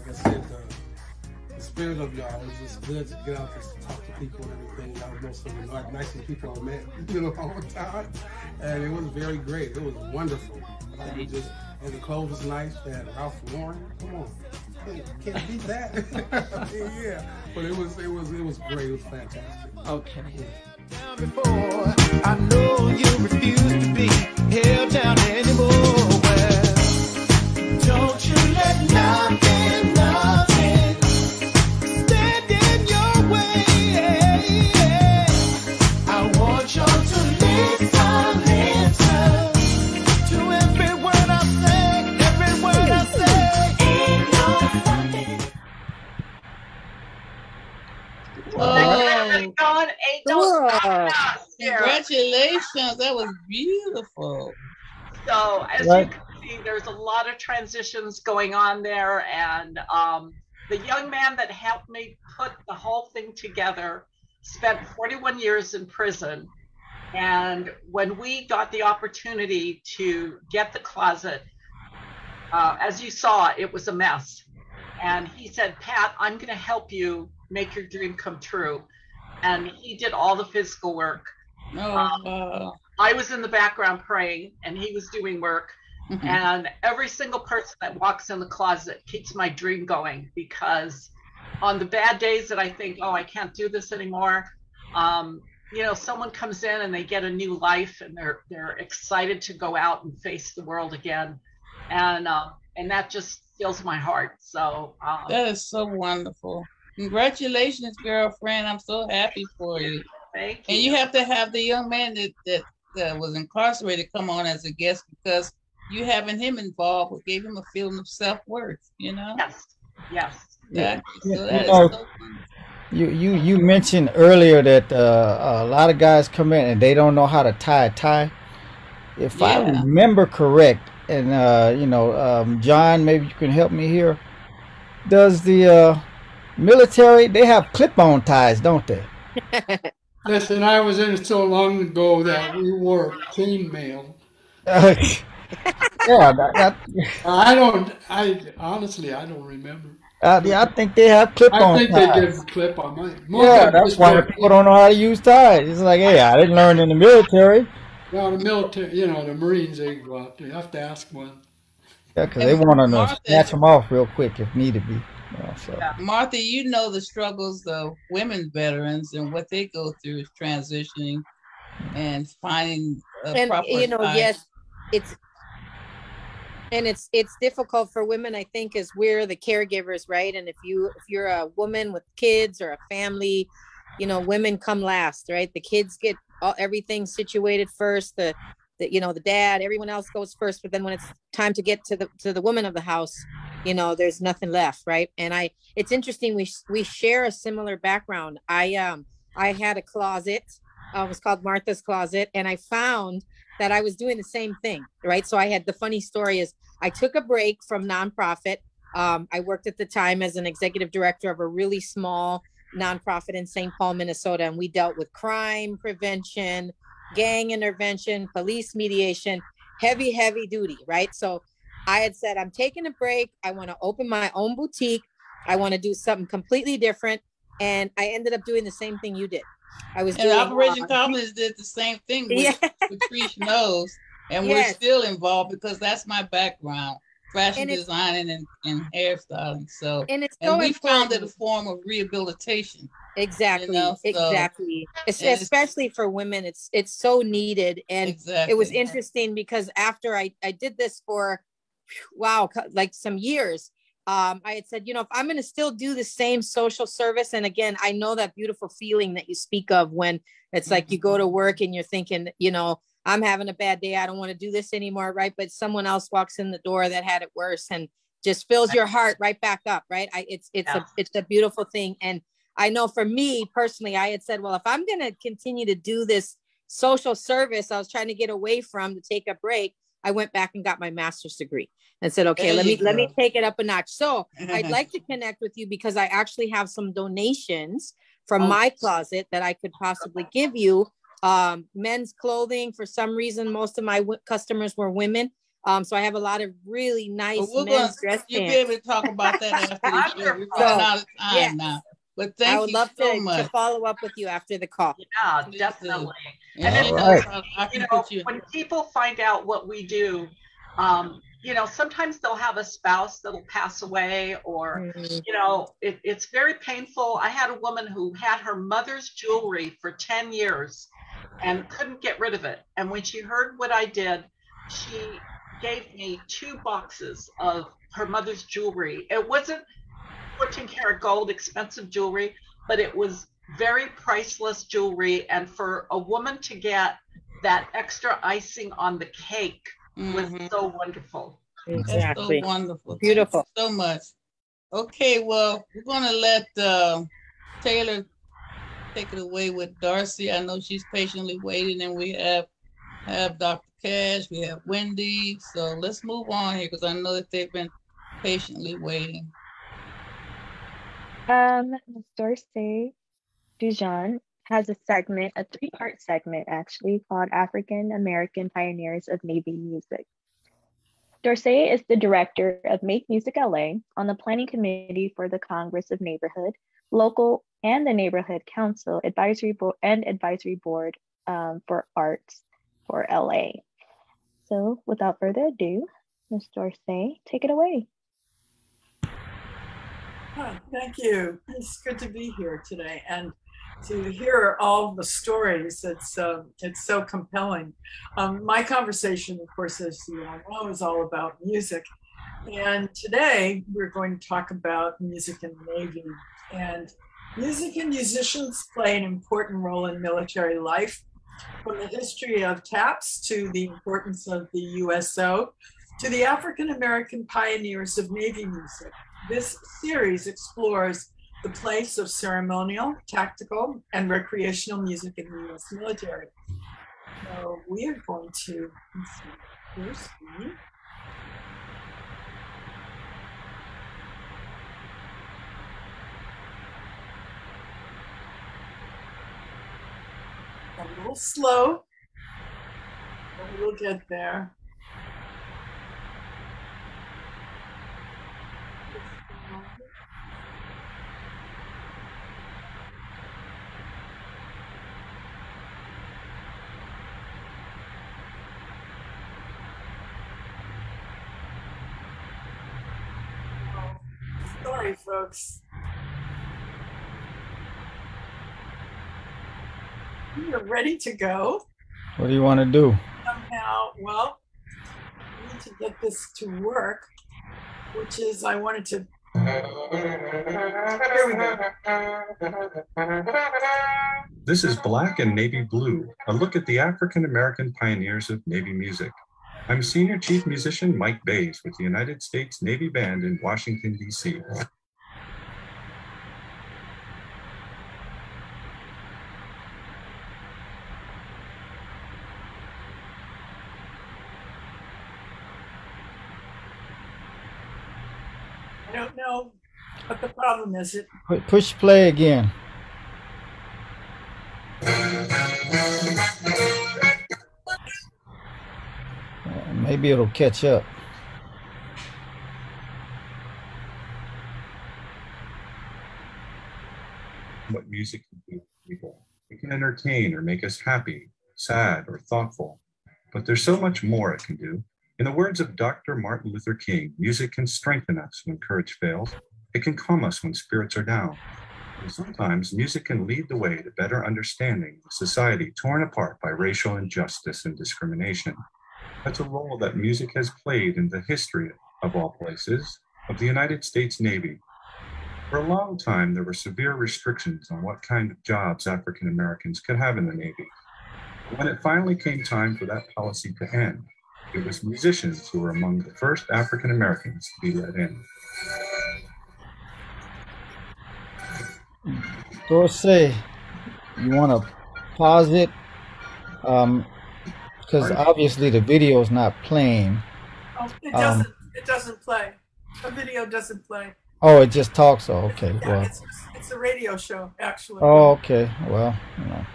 like I said, the, the spirit of y'all. It was just good to get out to talk to people and everything. Y'all was most of the ni- nicest people I met, you know, all the time. And it was very great. It was wonderful. Like, we just, and the clothes was nice. They had Ralph Lauren. Come on. Hey, Can't beat that. Yeah. But it was, it was, it was great. It was fantastic. Okay. before. I know you refuse to be held down anymore. Congratulations. That was beautiful. So as Right. you can see, there's a lot of transitions going on there, and um, the young man that helped me put the whole thing together spent 41 years in prison, And when we got the opportunity to get the closet, uh, as you saw, it was a mess. And he said, Pat, I'm going to help you make your dream come true. And he did all the physical work. Oh, Um, I was in the background praying, and he was doing work. Mhm. And every single person that walks in the closet keeps my dream going because on the bad days that I think, oh, I can't do this anymore, um, you know, someone comes in and they get a new life and they're they're excited to go out and face the world again, and um, and that just fills my heart. So um, That is so wonderful. Congratulations, girlfriend. I'm so happy for you. Thank And you have to have the young man that, that, that was incarcerated come on as a guest because you having him involved will gave him a feeling of self-worth, you know? Yes. Yes. That, You so that is know, so You you you mentioned earlier that uh, a lot of guys come in and they don't know how to tie a tie. If I remember correct, and uh, you know, um, John, maybe you can help me here. Does the uh, military they have clip-on ties, don't they? Listen, I was in it so long ago that we wore chainmail. yeah, that, that, I don't. I honestly, I don't remember. uh, yeah, I think they have clip-on I think they give clip on mine. Most Yeah, that's why people don't know how to use ties. It's like, hey, I didn't learn in the military. Well, the military, you know, the Marines, they go out there. You have to ask one. Yeah, because they want to snatch them off real quick if needed be. You so. Martha, you know the struggles of women veterans and what they go through is transitioning and finding a and proper you know time. yes it's and it's it's difficult for women i think as we're the caregivers right and if you if you're a woman with kids or a family you know women come last right the kids get all, everything situated first the the you know the dad everyone else goes first but then when it's time to get to the to the woman of the house you know there's nothing left right and i it's interesting we we share a similar background i um i had a closet uh, it was called martha's closet and i found that I was doing the same thing, right? So I had the funny story is I took a break from nonprofit. Um, I worked at the time as an executive director of a really small nonprofit in St. Paul, Minnesota, and we dealt with crime prevention, gang intervention, police mediation, heavy, heavy duty, right? So I had said, I'm taking a break. I want to open my own boutique. I want to do something completely different. And I ended up doing the same thing you did. I was And doing Operation uh, Confidence did the same thing with Yeah. Patrice Knows, and we're still involved because that's my background, fashion And designing and, and hairstyling. So And it's and so we found it a form of rehabilitation. Exactly. know, so- exactly. Es- especially for women, it's it's so needed. And it was interesting because after I I did this for wow, like some years, um, I had said, you know, if I'm going to still do the same social service, and again, I know that beautiful feeling that you speak of when it's like you go to work and you're thinking, you know, I'm having a bad day. I don't want to do this anymore, right? But someone else walks in the door that had it worse and just fills your heart right back up, right? I, it's it's Yeah. a it's a beautiful thing, and I know for me personally, I had said, well, if I'm going to continue to do this social service, I was trying to get away from to take a break. I went back and got my master's degree and said, okay, There let me you let me take it up a notch. So I'd like to connect with you because I actually have some donations from Oh. my closet that I could possibly give you. Um, men's clothing. For some reason, most of my w- customers were women. Um, so I have a lot of really nice we're men's gonna dress you'll be able to talk about that after the show. We're running out of time now. But thank I would you love so to, much. to follow up with you after the call. Yeah, definitely. Yeah, And then, right. You know, you- when people find out what we do, um, you know, sometimes they'll have a spouse that'll pass away, or you know, it, it's very painful. I had a woman who had her mother's jewelry for 10 years and couldn't get rid of it. And when she heard what I did, she gave me two boxes of her mother's jewelry. It wasn't 14 karat gold, expensive jewelry, but it was very priceless jewelry. And for a woman to get that extra icing on the cake was so wonderful. That's so wonderful. Thank you Beautiful. so much. Okay, well, we're gonna let uh, Taylor take it away with Darcy. I know she's patiently waiting, and we have have Dr. Cash, we have Wendy. So let's move on here because I know that they've been patiently waiting. Um, Dorsey Dujan has a segment, a three part segment actually, called African American Pioneers of Navy Music. Dorsey is the director of Make Music LA on the planning committee for the Congress of Neighborhood, local, and the Neighborhood Council advisory board and advisory board um, for arts for LA. So without further ado, Ms. Dorsey, take it away. Thank you. It's good to be here today and to hear all the stories. It's uh, it's so compelling. Um, my conversation, of course, as you all know, is all about music. And today we're going to talk about music in the Navy. And music and musicians play an important role in military life, from the history of taps to the importance of the USO to the African American pioneers of Navy music. This series explores the place of ceremonial, tactical, and recreational music in the US military. So we are going to first a little slow, but we'll get there. Sorry, folks. We are ready to go. What do you want to do? Somehow, well, I need to get this to work, which is I wanted to. Here we go. This is Black and Navy Blue, a look at the African American pioneers of Navy music. I'm Senior Chief Musician Mike Bays with the United States Navy Band in Washington, D.C. I don't know what the problem is. It Pu- Push play again. Maybe it'll catch up. what music can do for people. It can entertain or make us happy, sad, or thoughtful. But there's so much more it can do. In the words of Dr. Martin Luther King, music can strengthen us when courage fails. It can calm us when spirits are down. And sometimes music can lead the way to better understanding a society torn apart by racial injustice and discrimination. That's a role that music has played in the history of all places of the United States Navy for a long time, there were severe restrictions on what kind of jobs African Americans could have in the Navy. When it finally came time for that policy to end, it was musicians who were among the first African Americans to be let in. Dorsey, you want to pause it? Um, because obviously the video is not playing. Oh, it Um, doesn't. it doesn't play. The video doesn't play. Oh, it just talks. Oh, okay. Yeah, Well, it's it's a radio show actually. oh, okay. Well, you know,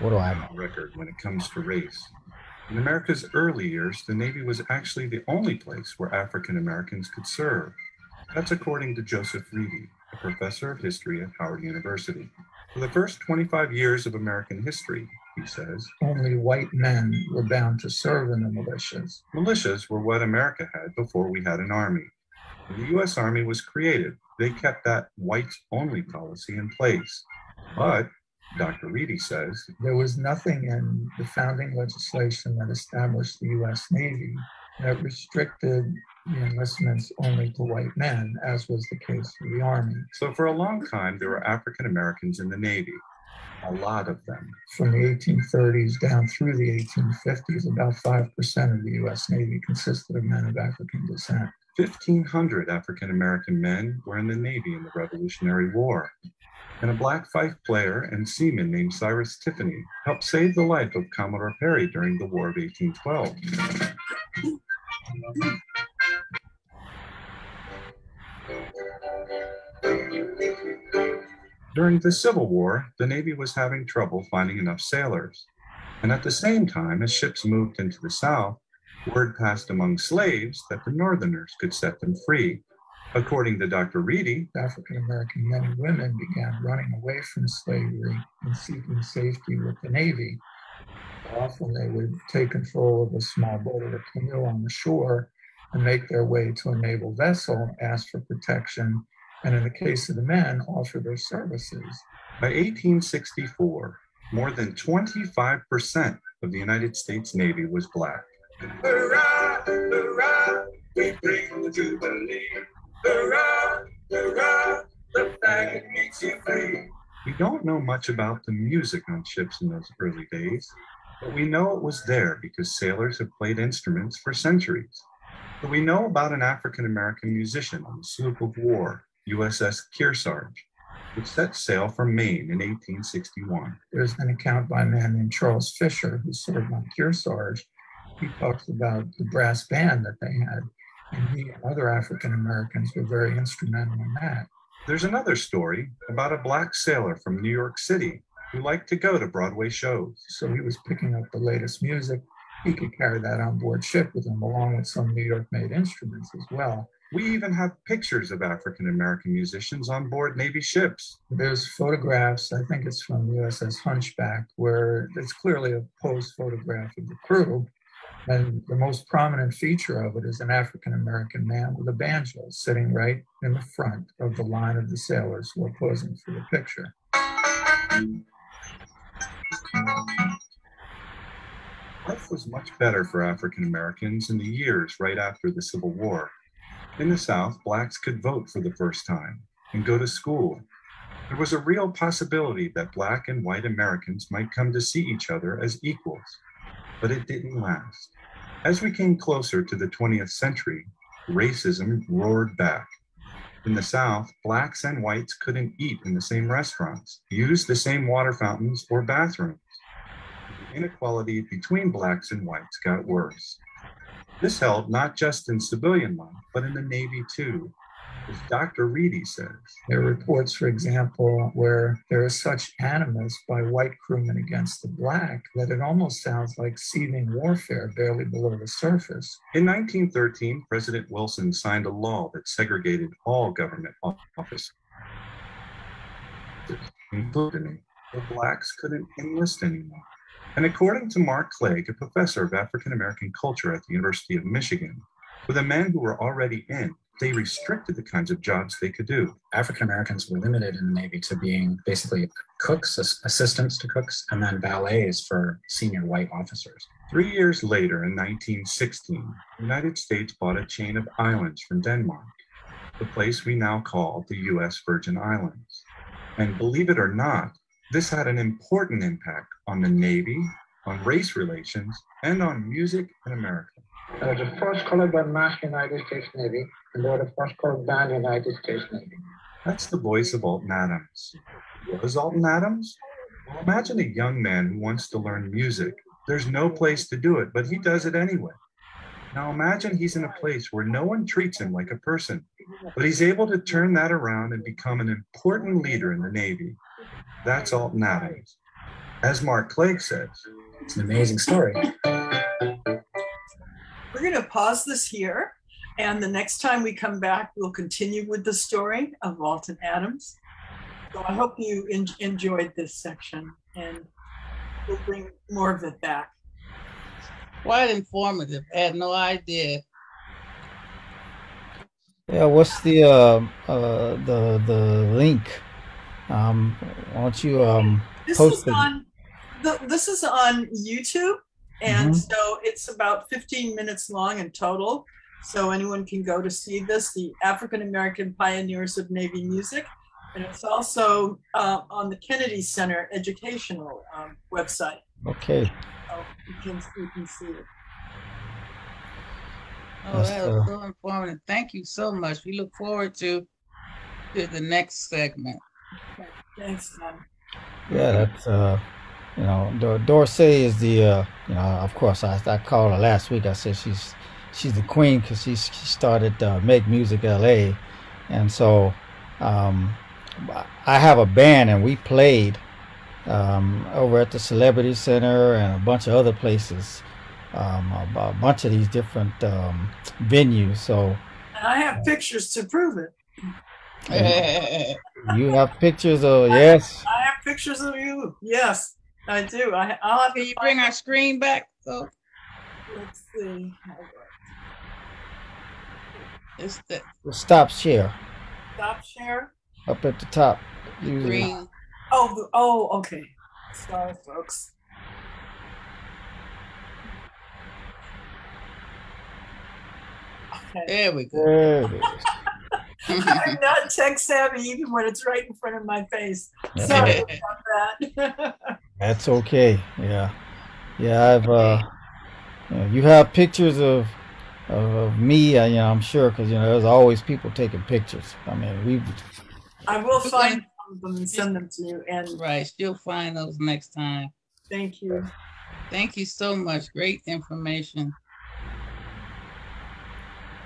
what do I know? record when it comes to race. In America's early years, the Navy was actually the only place where African Americans could serve. That's according to Joseph Reidy, a professor of history at Howard University. For the first 25 years of American history, he says, only white men were bound to serve in the militias. militias were what America had before we had an army. When the U.S. Army was created, they kept that whites only policy in place. But, Dr. Reidy says, There was nothing in the founding legislation that established the U.S. Navy that restricted the enlistments only to white men, as was the case for the Army. so for a long time, there were African Americans in the Navy, a lot of them. From the 1830s down through the 1850s, about 5% of the U.S. Navy consisted of men of African descent. 1,500 African American men were in the Navy in the Revolutionary War. And a black fife player and seaman named Cyrus Tiffany helped save the life of Commodore Perry during the War of 1812. During the Civil War, the Navy was having trouble finding enough sailors. And at the same time, as ships moved into the South, word passed among slaves that the Northerners could set them free. According to Dr. Reidy, African American men and women began running away from slavery and seeking safety with the Navy. Often they would take control of a small boat or a canoe on the shore and make their way to a naval vessel, ask for protection, and in the case of the men, offer their services. By 1864, more than 25% of the United States Navy was black. Hurrah, hurrah, we bring the jubilee. Hurrah, hurrah, the flag makes you free. We don't know much about the music on ships in those early days, but we know it was there because sailors have played instruments for centuries. But we know about an African American musician on the sloop of war, USS Kearsarge, which set sail from Maine in 1861. There's an account by a man named Charles Fisher who served on Kearsarge. He talks about the brass band that they had, and he and other African Americans were very instrumental in that. There's another story about a black sailor from New York City who liked to go to Broadway shows. So he was picking up the latest music. He could carry that on board ship with him, along with some New York made instruments as well. We even have pictures of African American musicians on board Navy ships. There's photographs, I think it's from USS Hunchback, where it's clearly a posed photograph of the crew. And the most prominent feature of it is an African American man with a banjo sitting right in the front of the line of the sailors who are posing for the picture. Life was much better for African Americans in the years right after the Civil War. In the South, blacks could vote for the first time and go to school. There was a real possibility that black and white Americans might come to see each other as equals, but it didn't last. As we came closer to the 20th century, racism roared back. In the South, blacks and whites couldn't eat in the same restaurants, use the same water fountains or bathrooms. Inequality between blacks and whites got worse. This held not just in civilian life, but in the Navy too, as Dr. Reidy says. There are reports, for example, where there is such animus by white crewmen against the black that it almost sounds like seething warfare barely below the surface. In 1913, President Wilson signed a law that segregated all government offices, including the blacks couldn't enlist anymore. And according to Mark Clague, a professor of African American culture at the University of Michigan, for the men who were already in, they restricted the kinds of jobs they could do. African Americans were limited in the Navy to being basically cooks, assistants to cooks, and then valets for senior white officers. Three years later, in 1916, the United States bought a chain of islands from Denmark, the place we now call the U.S. Virgin Islands. And believe it or not, this had an important impact on the Navy, on race relations, and on music in America. I was the first colored man in the United States Navy and they were the first colored band United States Navy. That's the voice of Alton Adams. Was Alton Adams? Well, imagine a young man who wants to learn music. There's no place to do it, but he does it anyway. Now imagine he's in a place where no one treats him like a person, but he's able to turn that around and become an important leader in the Navy. That's Alton Adams. As Mark Clague says, it's an amazing story. We're going to pause this here. And the next time we come back, we'll continue with the story of Alton Adams. So I hope you en- enjoyed this section and we'll bring more of it back. Quite informative. I had no idea. Yeah, what's the uh, uh, the the link? Um, why don't you um, This post is it? on the, this is on YouTube, and Mhm. so it's about 15 minutes long in total. So anyone can go to see this, the African American Pioneers of Navy Music, and it's also uh, on the Kennedy Center educational um, website. Okay. So you can you can see it. Oh, that was so informative. Thank you so much. We look forward to, to the next segment. Thanks, Tom. Yeah, that's uh, you know, Dor- Dorsey is the uh, you know, of course, I I called her last week. I said she's she's the queen because she she started uh, make music L.A. and so um, I have a band and we played um, over at the Celebrity Center and a bunch of other places, um, a, a, bunch of these different um, venues. So, and I have pictures to prove it. You have pictures of yes. I have pictures of you. Yes, I do. I, I'll have. Can you bring our screen back? So let's see. It's the stop share. Stop share. Up at the top. Green. Oh, oh, okay. Sorry, folks. Okay. There we go. There I'm not tech savvy even when it's right in front of my face. Sorry about that. That's okay. Yeah, yeah. I've uh, you, know, you have pictures of of me. Uh, you know, I'm sure because you know there's always people taking pictures. I mean, we. I will find them and send them to you. And right, you'll find those next time. Thank you. Thank you so much. Great information.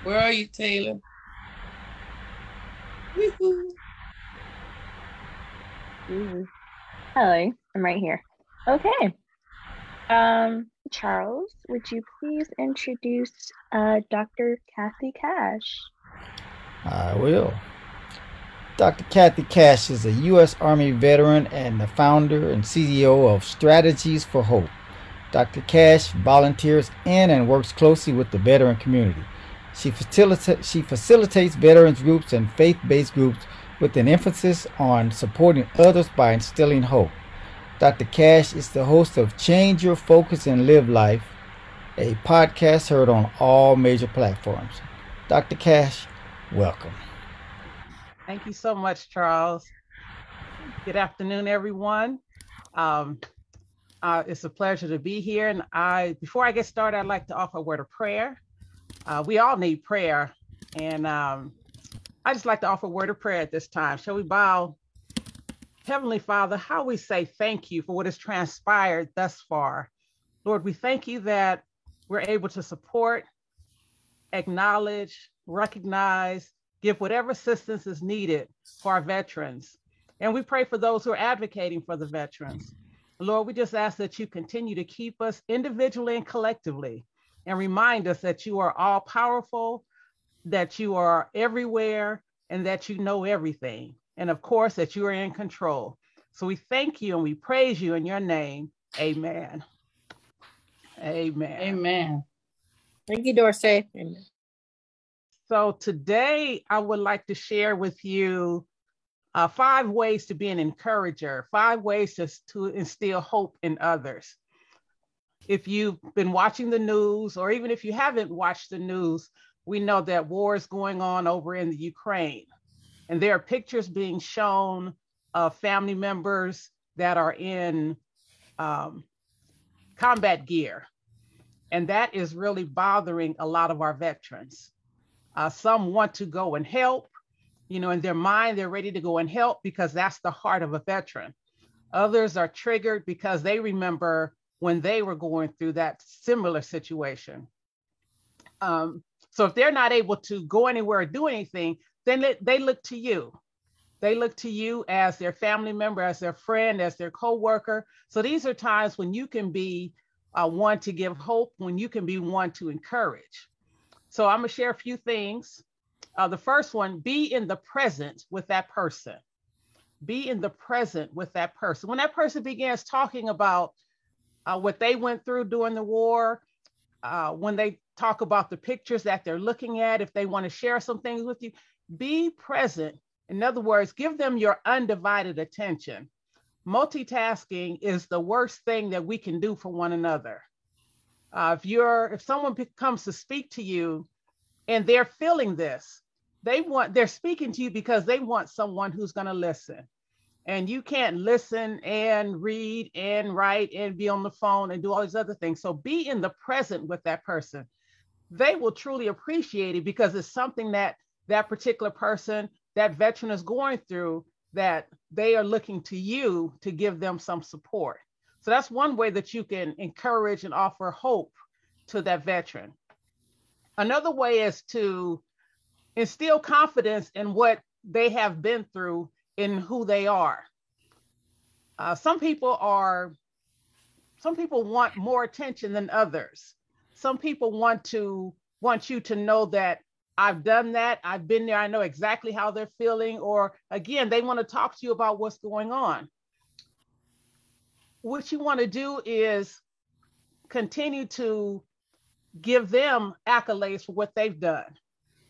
Where are you, Taylor? Hello, I'm right here. Okay. Um, Charles, would you please introduce uh, Dr. Kathy Cash? I will. Dr. Kathy Cash is a U.S. Army veteran and the founder and CEO of Strategies for Hope. Dr. Cash volunteers in and works closely with the veteran community. She, facilita- she facilitates veterans groups and faith based groups with an emphasis on supporting others by instilling hope. Dr. Cash is the host of Change Your Focus and Live Life, a podcast heard on all major platforms. Dr. Cash, welcome. Thank you so much, Charles. Good afternoon, everyone. Um, uh, it's a pleasure to be here. And I, before I get started, I'd like to offer a word of prayer. Uh, we all need prayer, and um, I just like to offer a word of prayer at this time. Shall we bow? Heavenly Father, how we say thank you for what has transpired thus far. Lord, we thank you that we're able to support, acknowledge, recognize, give whatever assistance is needed for our veterans. And we pray for those who are advocating for the veterans. Lord, we just ask that you continue to keep us individually and collectively and remind us that you are all powerful, that you are everywhere, and that you know everything. And of course, that you are in control. So we thank you and we praise you in your name. Amen. Amen. Amen. Thank you, Dorsey. Amen. So today I would like to share with you uh, five ways to be an encourager, five ways to, to instill hope in others. If you've been watching the news, or even if you haven't watched the news, we know that war is going on over in the Ukraine. And there are pictures being shown of family members that are in um, combat gear. And that is really bothering a lot of our veterans. Uh, some want to go and help, you know, in their mind, they're ready to go and help because that's the heart of a veteran. Others are triggered because they remember when they were going through that similar situation. Um, so if they're not able to go anywhere or do anything, then they, they look to you. They look to you as their family member, as their friend, as their co-worker. So these are times when you can be uh, one to give hope, when you can be one to encourage. So I'm gonna share a few things. Uh, the first one, be in the present with that person. Be in the present with that person. When that person begins talking about uh, what they went through during the war, uh, when they talk about the pictures that they're looking at, if they want to share some things with you, be present. In other words, give them your undivided attention. Multitasking is the worst thing that we can do for one another. Uh, if you're if someone comes to speak to you and they're feeling this, they want they're speaking to you because they want someone who's going to listen. And you can't listen and read and write and be on the phone and do all these other things. So be in the present with that person. They will truly appreciate it because it's something that that particular person, that veteran is going through that they are looking to you to give them some support. So that's one way that you can encourage and offer hope to that veteran. Another way is to instill confidence in what they have been through in who they are. Uh, some people are, some people want more attention than others. Some people want to want you to know that I've done that, I've been there, I know exactly how they're feeling, or again, they want to talk to you about what's going on. What you want to do is continue to give them accolades for what they've done,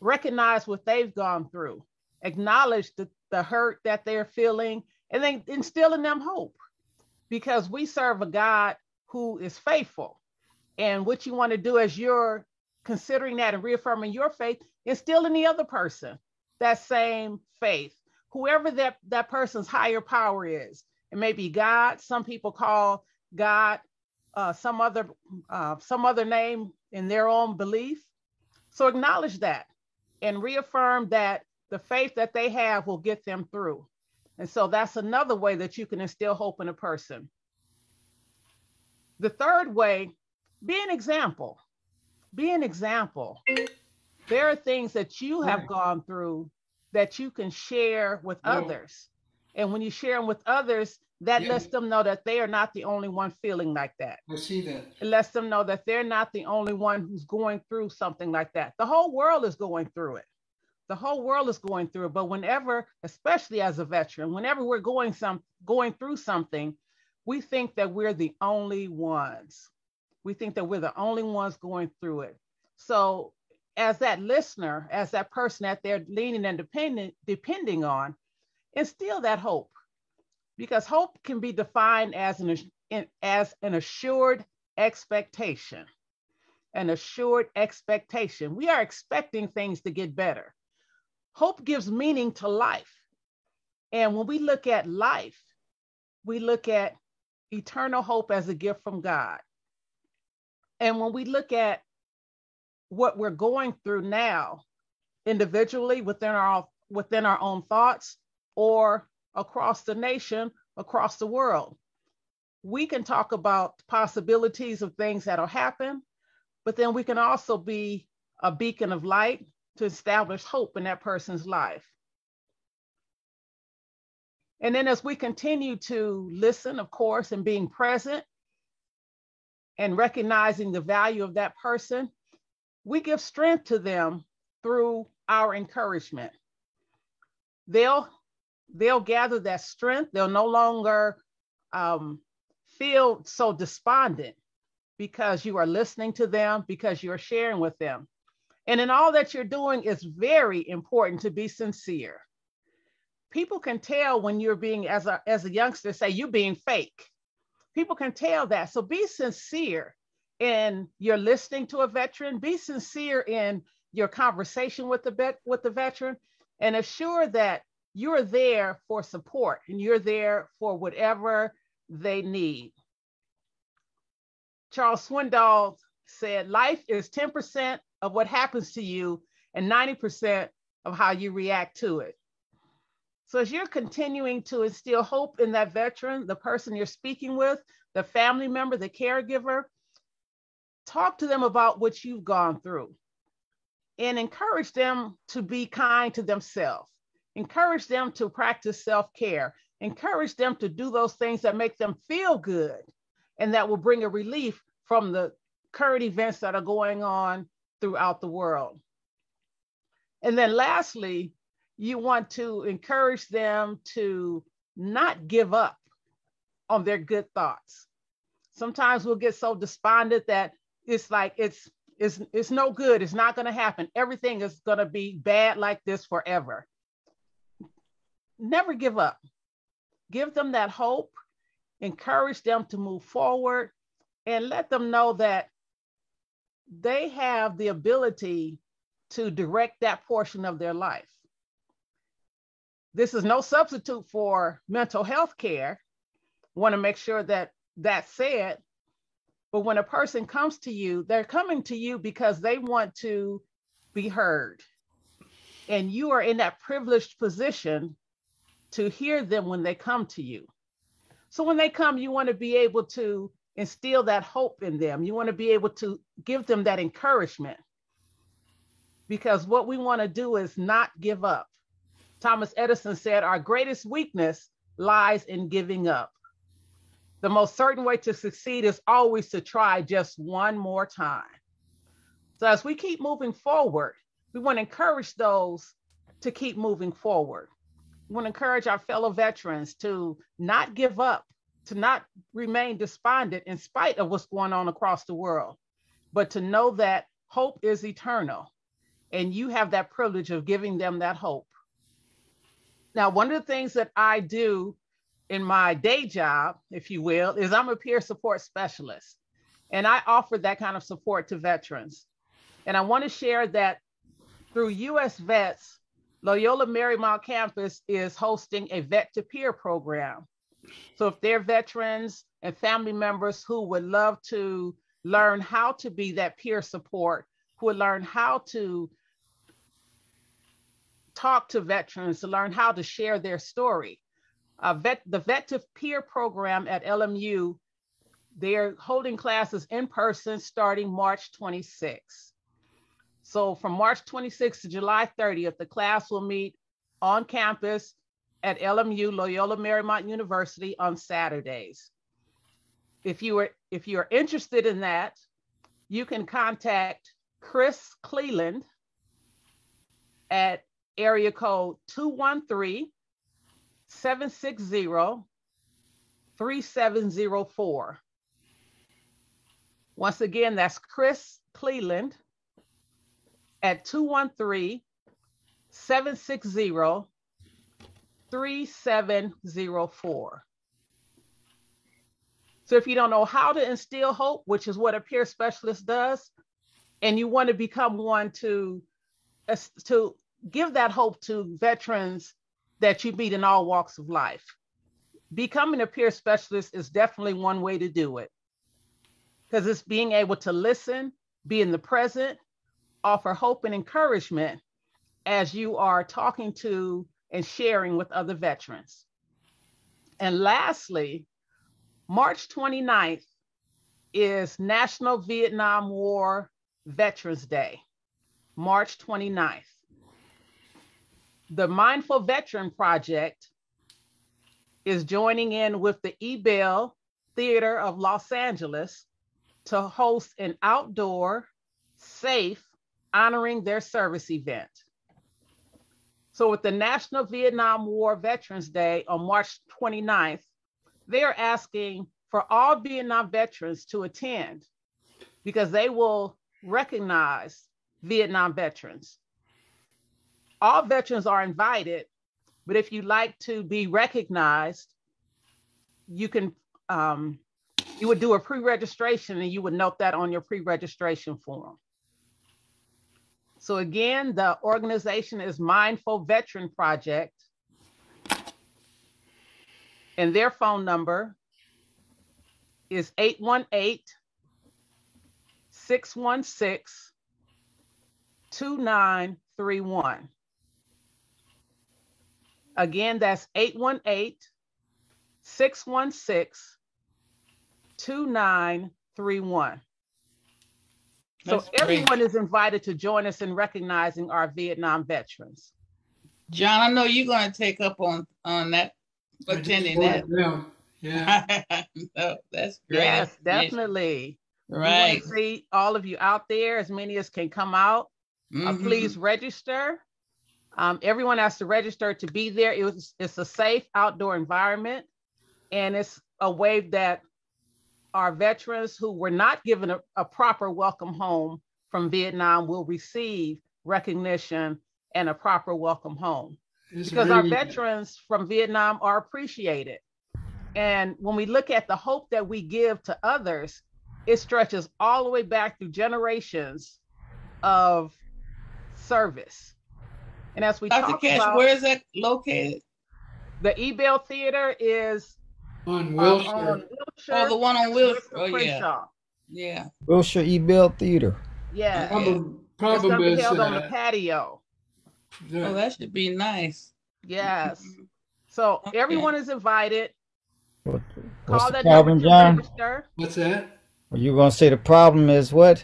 recognize what they've gone through, acknowledge the, the hurt that they're feeling, and then instilling them hope because we serve a God who is faithful. And what you want to do as you're considering that and reaffirming your faith, instill in the other person that same faith, whoever that, that person's higher power is. It may be God. Some people call God uh, some other uh, some other name in their own belief. So acknowledge that and reaffirm that the faith that they have will get them through. And so that's another way that you can instill hope in a person. The third way, be an example. Be an example. There are things that you have gone through that you can share with Yeah. others. And when you share them with others, that Yeah. lets them know that they are not the only one feeling like that. I see that. It lets them know that they're not the only one who's going through something like that. The whole world is going through it. The whole world is going through it. But whenever, especially as a veteran, whenever we're going some going through something, we think that we're the only ones. We think that we're the only ones going through it. So as that listener, as that person that they're leaning and depending depending on, instill that hope because hope can be defined as an as an assured expectation an assured expectation we are expecting things to get better hope gives meaning to life and when we look at life we look at eternal hope as a gift from god and when we look at what we're going through now individually within our within our own thoughts or across the nation, across the world. We can talk about possibilities of things that'll happen, but then we can also be a beacon of light to establish hope in that person's life. And then as we continue to listen, of course, and being present and recognizing the value of that person, we give strength to them through our encouragement. They'll they'll gather that strength. They'll no longer um, feel so despondent because you are listening to them, because you're sharing with them. And in all that you're doing, it's very important to be sincere. People can tell when you're being, as a, as a youngster, say you're being fake. People can tell that. So be sincere in your listening to a veteran, be sincere in your conversation with the, vet, with the veteran, and assure that you're there for support and you're there for whatever they need. Charles Swindoll said, Life is 10% of what happens to you and 90% of how you react to it. So, as you're continuing to instill hope in that veteran, the person you're speaking with, the family member, the caregiver, talk to them about what you've gone through and encourage them to be kind to themselves encourage them to practice self-care encourage them to do those things that make them feel good and that will bring a relief from the current events that are going on throughout the world. And then lastly you want to encourage them to not give up on their good thoughts. Sometimes we'll get so despondent that it's like it's it's it's no good. It's not going to happen. Everything is going to be bad like this forever. Never give up. Give them that hope, encourage them to move forward, and let them know that they have the ability to direct that portion of their life. This is no substitute for mental health care. Want to make sure that that's said. But when a person comes to you, they're coming to you because they want to be heard. And you are in that privileged position to hear them when they come to you. So when they come, you want to be able to instill that hope in them. You want to be able to give them that encouragement. Because what we want to do is not give up. Thomas Edison said, Our greatest weakness lies in giving up. The most certain way to succeed is always to try just one more time. So, as we keep moving forward, we want to encourage those to keep moving forward. We want to encourage our fellow veterans to not give up, to not remain despondent in spite of what's going on across the world, but to know that hope is eternal. And you have that privilege of giving them that hope. Now, one of the things that I do in my day job, if you will, is I'm a peer support specialist. And I offer that kind of support to veterans. And I want to share that through US Vets, Loyola Marymount campus is hosting a vet to peer program. So if they're veterans and family members who would love to learn how to be that peer support, who would learn how to talk to veterans, to learn how to share their story. Uh, vet, the Vet to Peer program at LMU, they're holding classes in person starting March 26. So from March 26th to July 30th, the class will meet on campus at LMU Loyola Marymount University on Saturdays. If you are if you are interested in that, you can contact Chris Cleland at area code 213 760 3704. Once again, that's Chris Cleland at 213 760 3704. So if you don't know how to instill hope, which is what a peer specialist does, and you want to become one to, to give that hope to veterans that you meet in all walks of life, becoming a peer specialist is definitely one way to do it. Because it's being able to listen, be in the present, offer hope and encouragement as you are talking to and sharing with other veterans. And lastly, March 29th is National Vietnam War Veterans Day, March 29th. The Mindful Veteran Project is joining in with the Ebell Theater of Los Angeles to host an outdoor, safe, honoring their service event. So, with the National Vietnam War Veterans Day on March 29th, they are asking for all Vietnam veterans to attend because they will recognize Vietnam veterans. All veterans are invited, but if you'd like to be recognized, you can um, you would do a pre-registration and you would note that on your pre-registration form. So again, the organization is Mindful Veteran Project. And their phone number is 818 616 2931. Again, that's 818 616 2931. So That's everyone great. is invited to join us in recognizing our Vietnam veterans. John, I know you're going to take up on on that, attending that. Yeah. no, that's great. Yes, definitely. We want Right. to see all of you out there, as many as can come out. Uh, Mhm. please register. Um, everyone has to register to be there. It was, it's a safe outdoor environment, and it's a way that our veterans who were not given a, a proper welcome home from Vietnam will receive recognition and a proper welcome home. It's because our veterans from Vietnam are appreciated. And when we look at the hope that we give to others, it stretches all the way back through generations of service. And as we Dr. talk Cash, about, where is that located? the Ebell Theater is on Wilshire. on Wilshire. Oh, oh, the one on Wilshire. Wilshire Oh, yeah. Crenshaw. Yeah. Wilshire E. Bell Theater. Yeah. Problem, It's problem gonna be is held on the patio. the- Oh, that should be nice. Yes. So everyone is invited. What's Call the that problem, John? Register. What's that? Are you going to say the problem is what?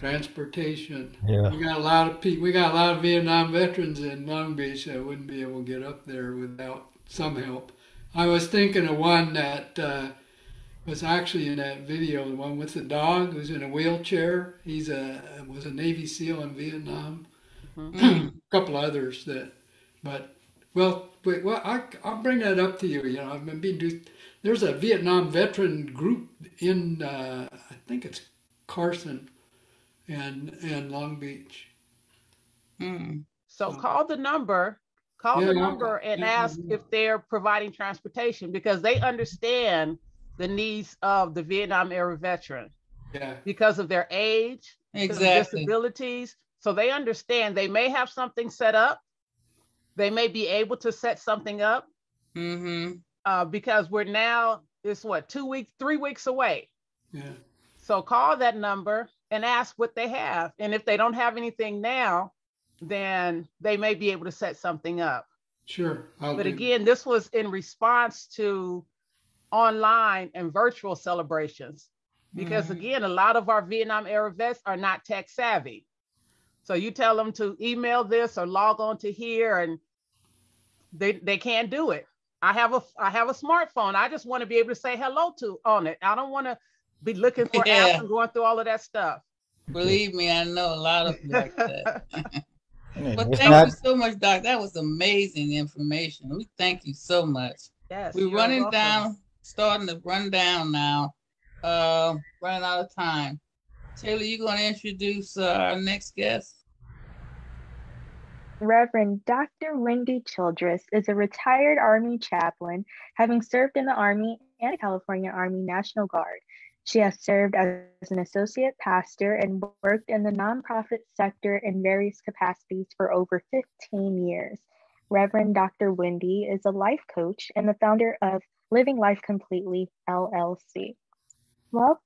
transportation. Yeah. We got a lot of people. We got a lot of Vietnam veterans in Long Beach that wouldn't be able to get up there without some help. I was thinking of one that uh, was actually in that video, the one with the dog who's in a wheelchair. He's a was a Navy SEAL in Vietnam. a couple others that, but well, wait, well, I, I'll bring that up to you. You know, I've been being do. There's a Vietnam veteran group in, uh, I think it's Carson, and and Long Beach. So call the number, call the number and ask if they're providing transportation because they understand the needs of the Vietnam era veteran Yeah. because of their age, Exactly. disabilities. So they understand they may have something set up. They may be able to set something up Mm-hmm. uh, because we're now, it's what, two weeks, three weeks away. Yeah. So call that number and ask what they have. And if they don't have anything now, then they may be able to set something up. Sure. I'll But do- again, this was in response to online and virtual celebrations. Because Mhm. again, a lot of our Vietnam era vets are not tech savvy. So you tell them to email this or log on to here and they, they can't do it. I have a I have a smartphone. I just want to be able to say hello to on it. I don't want to be looking for Yeah. apps and going through all of that stuff. Believe me, I know a lot of like that. But It's thank not- you so much, Doc. That was amazing information. We thank you so much. Yes, We're running welcome. down, starting to run down now. Uh, running out of time. Taylor, you going to introduce uh, our next guest? Reverend Dr. Wendy Childress is a retired Army chaplain, having served in the Army and California Army National Guard. She has served as an associate pastor and worked in the nonprofit sector in various capacities for over 15 years. Reverend Dr. Wendy is a life coach and the founder of Living Life Completely LLC. Welcome,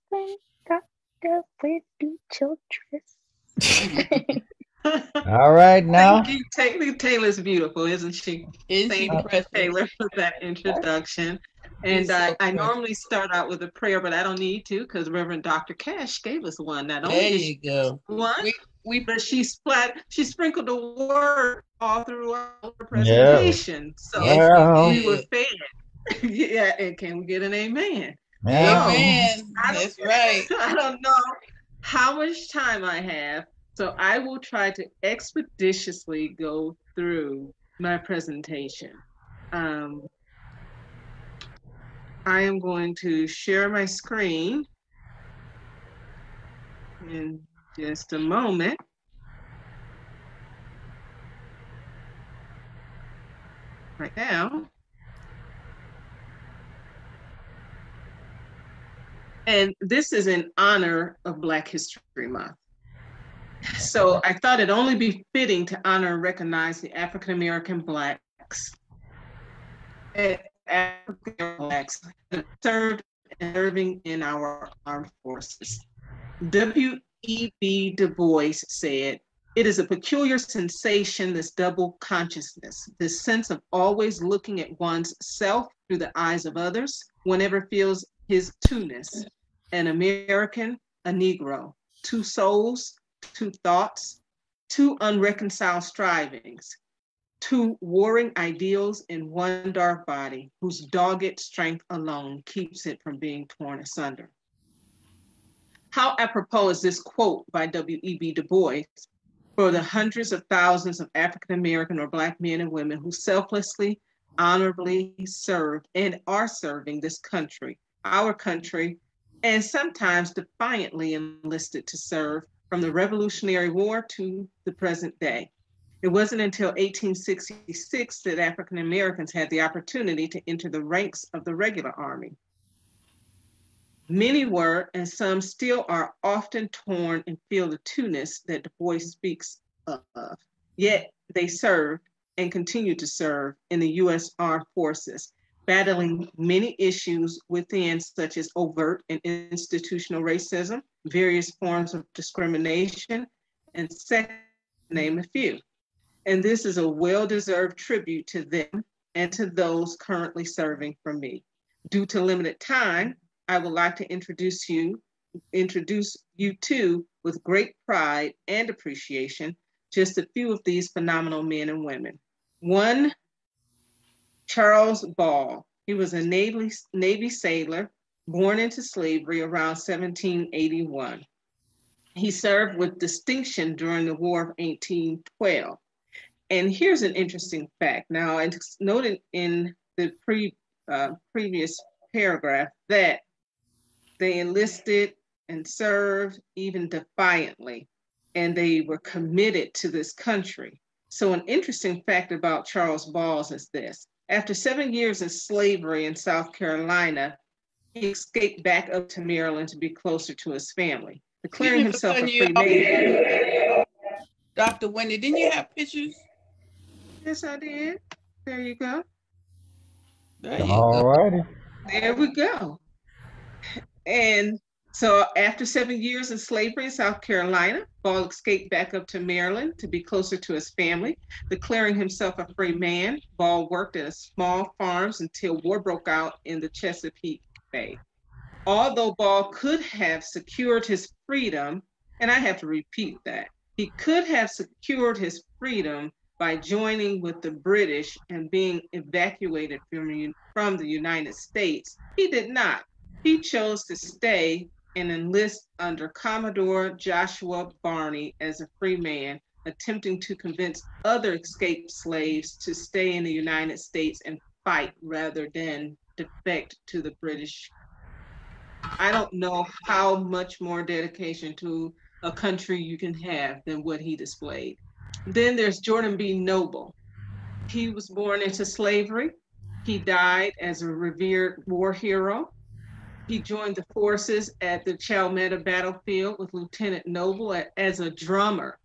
Dr. Wendy Childress. All right now. Thank you. Taylor Taylor's beautiful, isn't she? Isn't Thank you, precious? Taylor, for that introduction. And so I, I normally start out with a prayer, but I don't need to because Reverend Dr. Cash gave us one. Not only There you go. one, We, we but she splat she sprinkled the word all throughout her Yeah. presentation. So Yes, Well. we were fed. yeah, and can we get an amen? Yeah. Amen. I don't- That's right. I don't know how much time I have, so I will try to expeditiously go through my presentation. Um, I am going to share my screen in just a moment. Right now. And this is in honor of Black History Month. So I thought it only be fitting to honor and recognize the African American Blacks African Blacks served and serving in our armed forces. W.E.B. Du Bois said, It is a peculiar sensation, this double consciousness, this sense of always looking at one's self through the eyes of others, whenever feels his two-ness, an American, a Negro, two souls, two thoughts, two unreconciled strivings, two warring ideals in one dark body whose dogged strength alone keeps it from being torn asunder. How apropos is this quote by W.E.B. Du Bois for the hundreds of thousands of African American or Black men and women who selflessly, honorably served and are serving this country, our country, and sometimes defiantly enlisted to serve from the Revolutionary War to the present day. It wasn't until 1866 that African Americans had the opportunity to enter the ranks of the regular army. Many were, and some still are, often torn and feel the two-ness that Du Bois speaks of. Yet they served and continue to serve in the U.S. Armed Forces, battling many issues within, such as overt and institutional racism, various forms of discrimination, and sex, name a few. And this is a well-deserved tribute to them and to those currently serving for me. Due to limited time, I would like to introduce you introduce you to with great pride and appreciation just a few of these phenomenal men and women. One, Charles Ball. He was a Navy, Navy sailor born into slavery around 1781. He served with distinction during the War of 1812. And here's an interesting fact. Now, it's noted in the pre, uh, previous paragraph that they enlisted and served even defiantly, and they were committed to this country. So, an interesting fact about Charles Balls is this after seven years in slavery in South Carolina, he escaped back up to Maryland to be closer to his family, declaring himself a free man. Dr. Wendy, didn't you have pictures? Yes, I did. There you go. All righty. There we go. And so after seven years in slavery in South Carolina, Ball escaped back up to Maryland to be closer to his family, declaring himself a free man. Ball worked at small farms until war broke out in the Chesapeake Bay. Although Ball could have secured his freedom, and I have to repeat that, he could have secured his freedom by joining with the British and being evacuated from, from the United States. He did not. He chose to stay and enlist under Commodore Joshua Barney as a free man, attempting to convince other escaped slaves to stay in the United States and fight rather than defect to the British. I don't know how much more dedication to a country you can have than what he displayed. Then there's Jordan B. Noble. He was born into slavery. He died as a revered war hero. He joined the forces at the Chalmette battlefield with Lieutenant Noble as a drummer.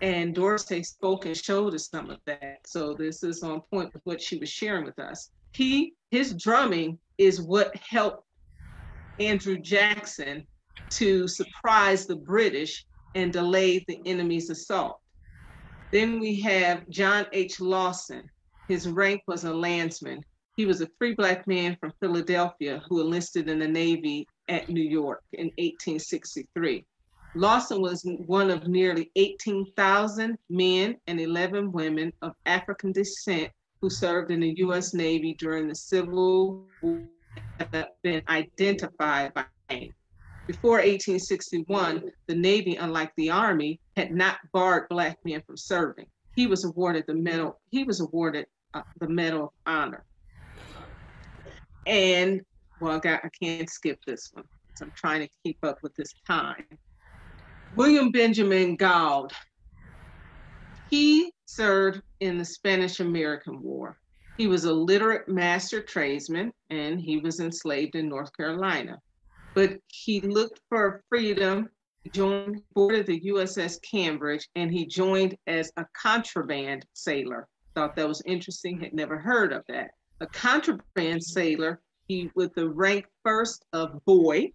And Dorsey spoke and showed us some of that. So this is on point with what she was sharing with us. He his drumming is what helped Andrew Jackson to surprise the British and delay the enemy's assault. Then we have John H. Lawson. His rank was a landsman. He was a free black man from Philadelphia who enlisted in the Navy at New York in 1863. Lawson was one of nearly 18,000 men and 11 women of African descent who served in the U.S. Navy during the Civil War have been identified by name. Before 1861, the Navy, unlike the Army, had not barred Black men from serving. He was awarded the medal. He was awarded uh, the Medal of Honor. And well, I, I can't skip this one. I'm trying to keep up with this time. William Benjamin Gould. He served in the Spanish American War. He was a literate master tradesman and he was enslaved in North Carolina but he looked for freedom, joined, boarded the USS Cambridge, and he joined as a contraband sailor. Thought that was interesting, had never heard of that. A contraband sailor, he with the rank first of boy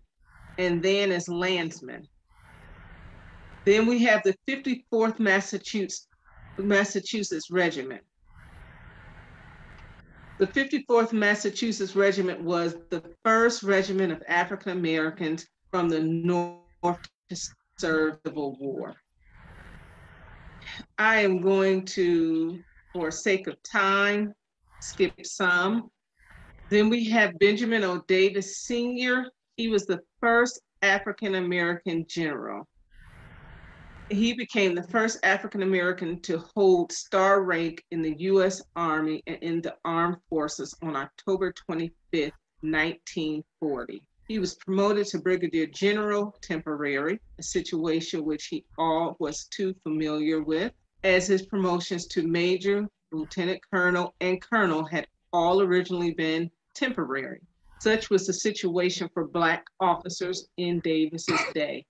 and then as landsman. Then we have the 54th Massachusetts, Massachusetts Regiment. The 54th Massachusetts Regiment was the first regiment of African Americans from the North to serve the Civil War. I am going to, for sake of time, skip some. Then we have Benjamin O. Davis Sr. He was the first African American general he became the first African American to hold star rank in the U.S. Army and in the armed forces on October 25, 1940. He was promoted to brigadier general temporary, a situation which he all was too familiar with, as his promotions to major, lieutenant colonel, and colonel had all originally been temporary. Such was the situation for Black officers in Davis's day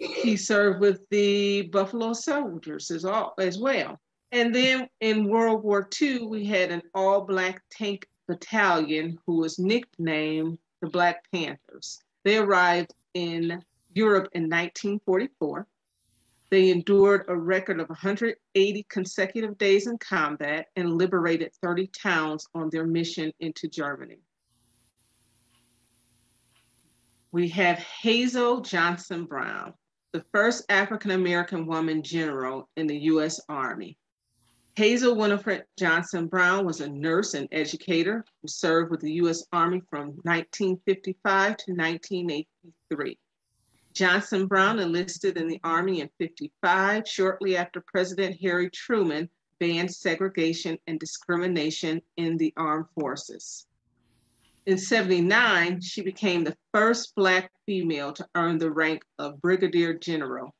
he served with the Buffalo Soldiers as, all, as well. And then in World War II, we had an all Black tank battalion who was nicknamed the Black Panthers. They arrived in Europe in 1944. They endured a record of 180 consecutive days in combat and liberated 30 towns on their mission into Germany. We have Hazel Johnson Brown, the first African American woman general in the U.S. Army. Hazel Winifred Johnson Brown was a nurse and educator who served with the U.S. Army from 1955 to 1983. Johnson Brown enlisted in the Army in 55, shortly after President Harry Truman banned segregation and discrimination in the armed forces. In 79, she became the first Black female to earn the rank of Brigadier General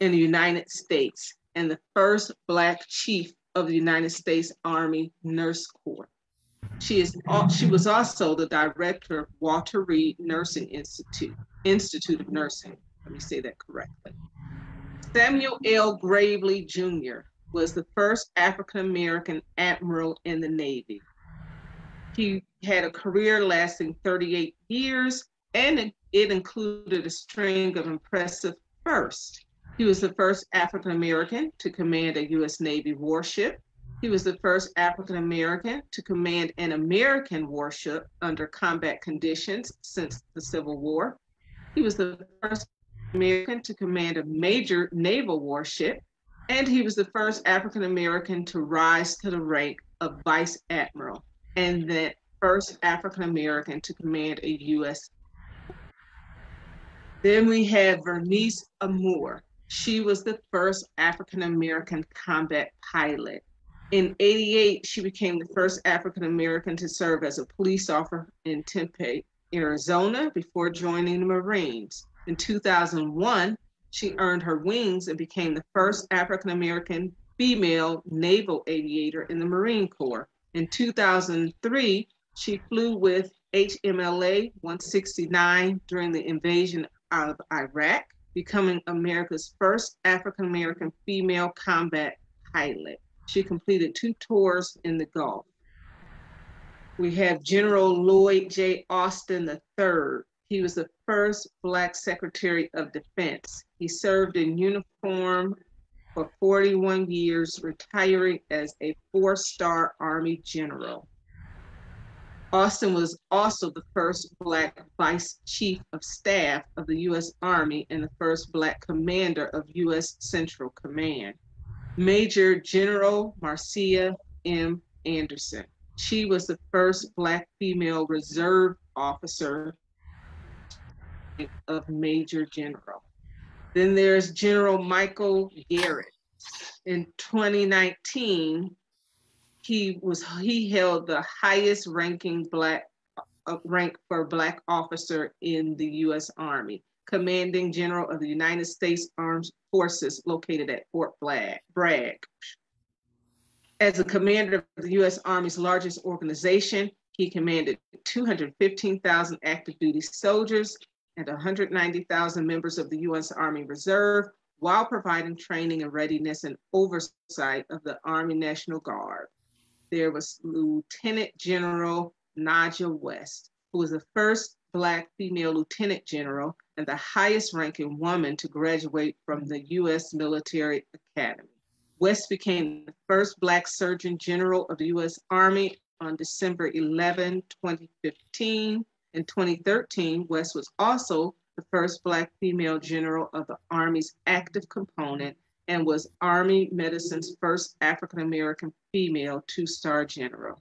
in the United States and the first Black chief of the United States Army Nurse Corps. She, is, she was also the director of Walter Reed Nursing Institute, Institute of Nursing. Let me say that correctly. Samuel L. Gravely Jr. was the first African American admiral in the Navy. He had a career lasting 38 years, and it included a string of impressive firsts. He was the first African American to command a U.S. Navy warship. He was the first African American to command an American warship under combat conditions since the Civil War. He was the first American to command a major naval warship, and he was the first African American to rise to the rank of vice admiral, and the first African American to command a U.S. Then we have Vernice Armour. She was the first African American combat pilot. In 88, she became the first African American to serve as a police officer in Tempe, Arizona, before joining the Marines. In 2001, she earned her wings and became the first African American female naval aviator in the Marine Corps. In 2003, she flew with HMLA 169 during the invasion of Iraq becoming America's first African American female combat pilot. She completed two tours in the Gulf. We have General Lloyd J. Austin III. He was the first Black Secretary of Defense. He served in uniform for 41 years, retiring as a four star Army general. Austin was also the first Black Vice Chief of Staff of the U.S. Army and the first Black Commander of U.S. Central Command. Major General Marcia M. Anderson. She was the first Black female reserve officer of Major General. Then there's General Michael Garrett. In 2019, he was he held the highest ranking black uh, rank for black officer in the U.S. Army, commanding general of the United States Armed Forces located at Fort Bragg. As a commander of the U.S. Army's largest organization, he commanded 215,000 active duty soldiers and 190,000 members of the U.S. Army Reserve while providing training and readiness and oversight of the Army National Guard there was Lieutenant General Nadja West, who was the first Black female lieutenant general and the highest ranking woman to graduate from the U.S. Military Academy. West became the first Black Surgeon General of the U.S. Army on December 11, 2015. In 2013, West was also the first Black female general of the Army's active component and was Army Medicine's first African American female two star general.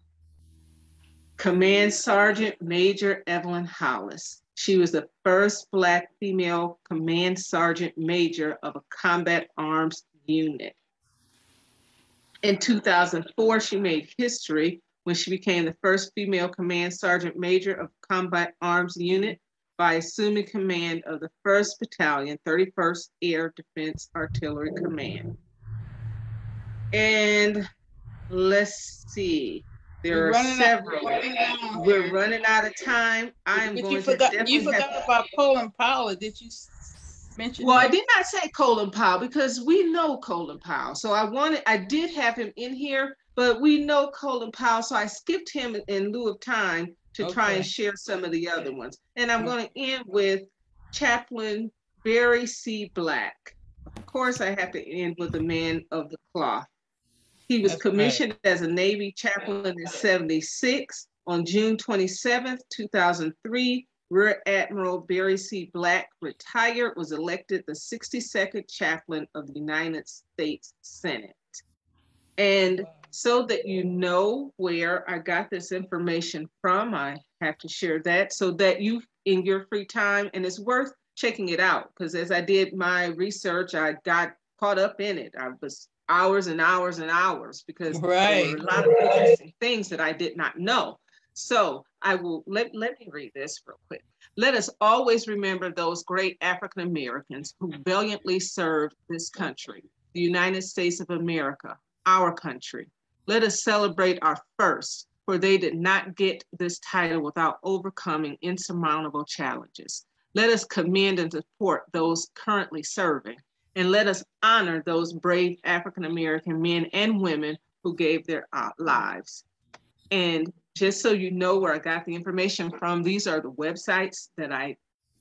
Command Sergeant Major Evelyn Hollis. She was the first Black female Command Sergeant Major of a combat arms unit. In 2004, she made history when she became the first female Command Sergeant Major of Combat Arms Unit by assuming command of the 1st Battalion, 31st Air Defense Artillery Command. And let's see, there We're are several. Out, We're running out of time. I am but going you forgot, to You forgot have, about Colin Powell. Did you mention Well, that? I did not say Colin Powell because we know Colin Powell. So I wanted, I did have him in here, but we know Colin Powell. So I skipped him in lieu of time to try and share some of the other ones. And I'm mm. going to end with Chaplain Barry C. Black. Of course, I have to end with the man of the cloth. He was That's commissioned as a Navy chaplain in 76. On June 27, 2003, Rear Admiral Barry C. Black, retired, was elected the 62nd chaplain of the United States Senate. And so that you know where I got this information from, I have to share that so that you, in your free time, and it's worth checking it out because as I did my research, I got caught up in it. I was hours and hours and hours because Right. there were a lot of interesting things that I did not know. So I will let, let me read this real quick. Let us always remember those great African Americans who valiantly served this country, the United States of America, our country. Let us celebrate our first, for they did not get this title without overcoming insurmountable challenges. Let us commend and support those currently serving, and let us honor those brave African American men and women who gave their uh, lives. And just so you know where I got the information from, these are the websites that I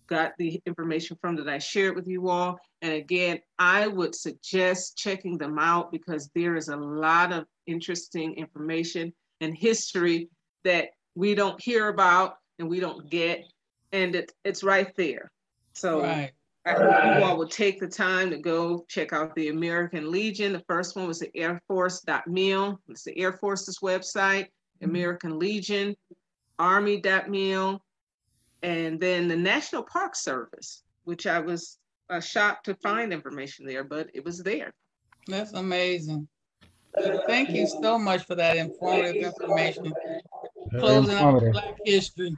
got the information from that I shared with you all. And again, I would suggest checking them out because there is a lot of interesting information and history that we don't hear about and we don't get. And it, it's right there. So Right. I hope you all will take the time to go check out the American Legion. The first one was the Air Force.mil. It's the Air Force's website, American Legion, Army.mil, and then the National Park Service, which I was uh, shocked to find information there, but it was there. That's amazing. Well, Thank you so much for that informative information. Closing out informative. Black History.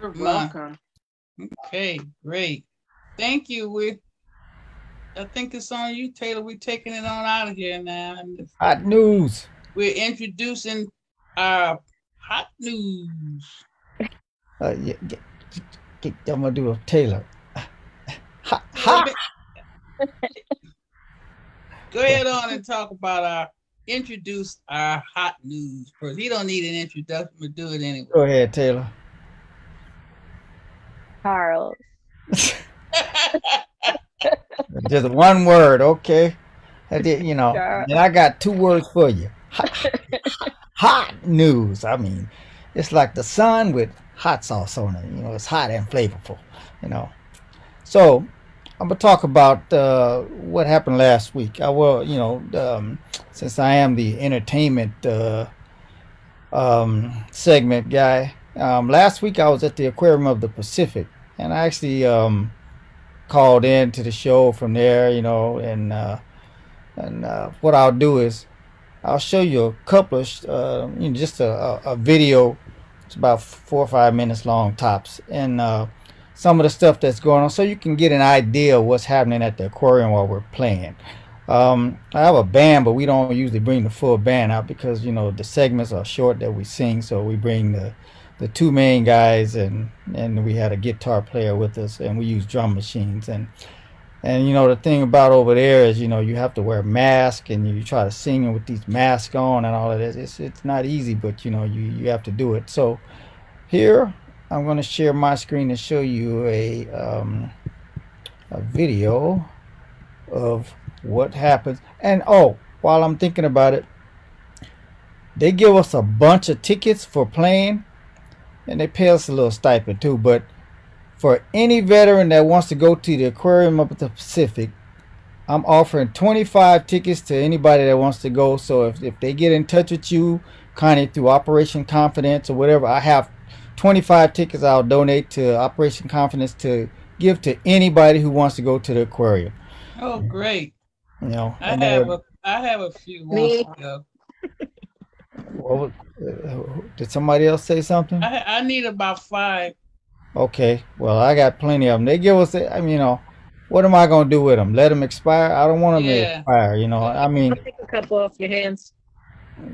You're My- welcome. Okay, great. Thank you. We, I think it's on you, Taylor. We're taking it on out of here now. Hot news. We're introducing our hot news. Uh, yeah, get, get, I'm gonna do a Taylor. Go ahead on and talk about our introduce our hot news first. He don't need an introduction, but do it anyway. Go ahead, Taylor. Charles. Just one word, okay? I did, you know. Sure. And I got two words for you. Hot, hot news. I mean, it's like the sun with hot sauce on it. You know, it's hot and flavorful. You know. So I'm gonna talk about uh, what happened last week. I will, you know, um, since I am the entertainment uh, um, segment guy. Um, last week I was at the Aquarium of the Pacific, and I actually um, called in to the show from there, you know, and uh, and uh, what I'll do is I'll show you a couple of, uh, you know, just a, a, video. It's about four or five minutes long tops, and uh, some of the stuff that's going on, so you can get an idea of what's happening at the aquarium while we're playing. Um, I have a band, but we don't usually bring the full band out because you know the segments are short that we sing, so we bring the the two main guys and and we had a guitar player with us, and we use drum machines and and you know the thing about over there is you know you have to wear a mask and you try to sing with these masks on and all of this. It's it's not easy, but you know you you have to do it. So here I'm going to share my screen and show you a um, a video of what happens. And oh, while I'm thinking about it, they give us a bunch of tickets for playing, and they pay us a little stipend too. But for any veteran that wants to go to the Aquarium of the Pacific, I'm offering 25 tickets to anybody that wants to go. So if, if they get in touch with you, kind of through Operation Confidence or whatever, I have 25 tickets I'll donate to Operation Confidence to give to anybody who wants to go to the aquarium. Oh, great. You know, I and have a I have a few Me. wants to go. what was- uh, did somebody else say something? I I need about five. Okay, well, I got plenty of them. They give us, I mean, you know, what am I going to do with them? Let them expire? I don't want them to expire, you know. I mean, I'll take a couple off your hands.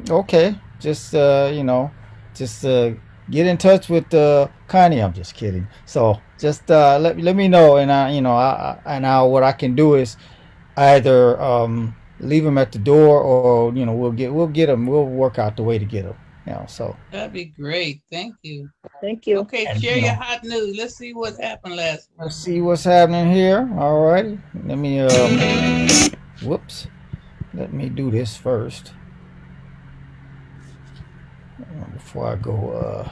okay, just, uh, you know, just uh, get in touch with uh, Connie. I'm just kidding. So just uh, let, let me know, and I, you know, I, I, and now what I can do is either um, leave them at the door or, you know, we'll get, we'll get them, we'll work out the way to get them, you know, so. That'd be great. Thank you. Thank you. Okay, And, share you your know- hot news. Let's see what happened last week. Let's see what's happening here. All right. Let me, um, whoops. Let me do this first. Before I go, uh,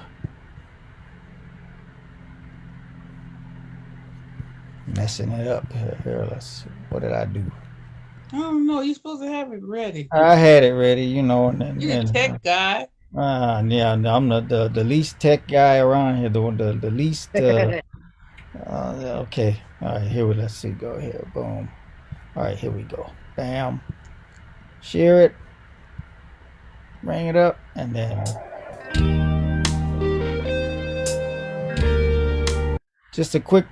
messing it up here. here let's see. what did I do? I don't know. You're supposed to have it ready. I had it ready, you know, and, and, You're a and tech guy. uh, yeah, I'm the, the the least tech guy around here. The the, the least. Uh, uh, okay, all right. Here we let's see. Go here. Boom. All right, here we go. Bam. Share it. Bring it up, and then just a quick.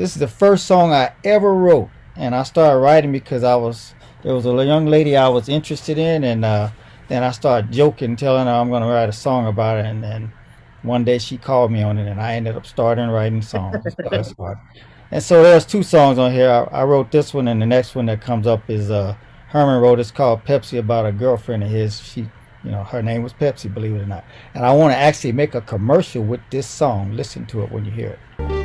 This is the first song I ever wrote, and I started writing because I was there was a young lady I was interested in, and uh, then I started joking, telling her I'm going to write a song about it, and then one day she called me on it, and I ended up starting writing songs. And so there's two songs on here. I, I wrote this one, and the next one that comes up is uh, Herman wrote. It's called Pepsi about a girlfriend of his. She, you know, her name was Pepsi, believe it or not. And I want to actually make a commercial with this song. Listen to it when you hear it.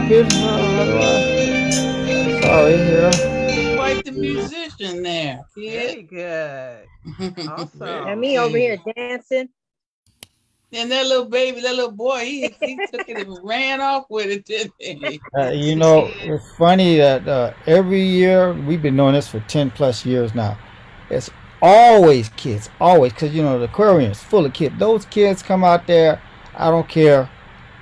Stop it. Sorry, here. Quite the musician there. Very good. Awesome. And me over here dancing. And that little baby, that little boy, he, he took it and ran off with it, didn't he? Uh, you know, it's funny that uh, every year we've been doing this for ten plus years now. It's always kids, always, because you know the aquarium is full of kids. Those kids come out there. I don't care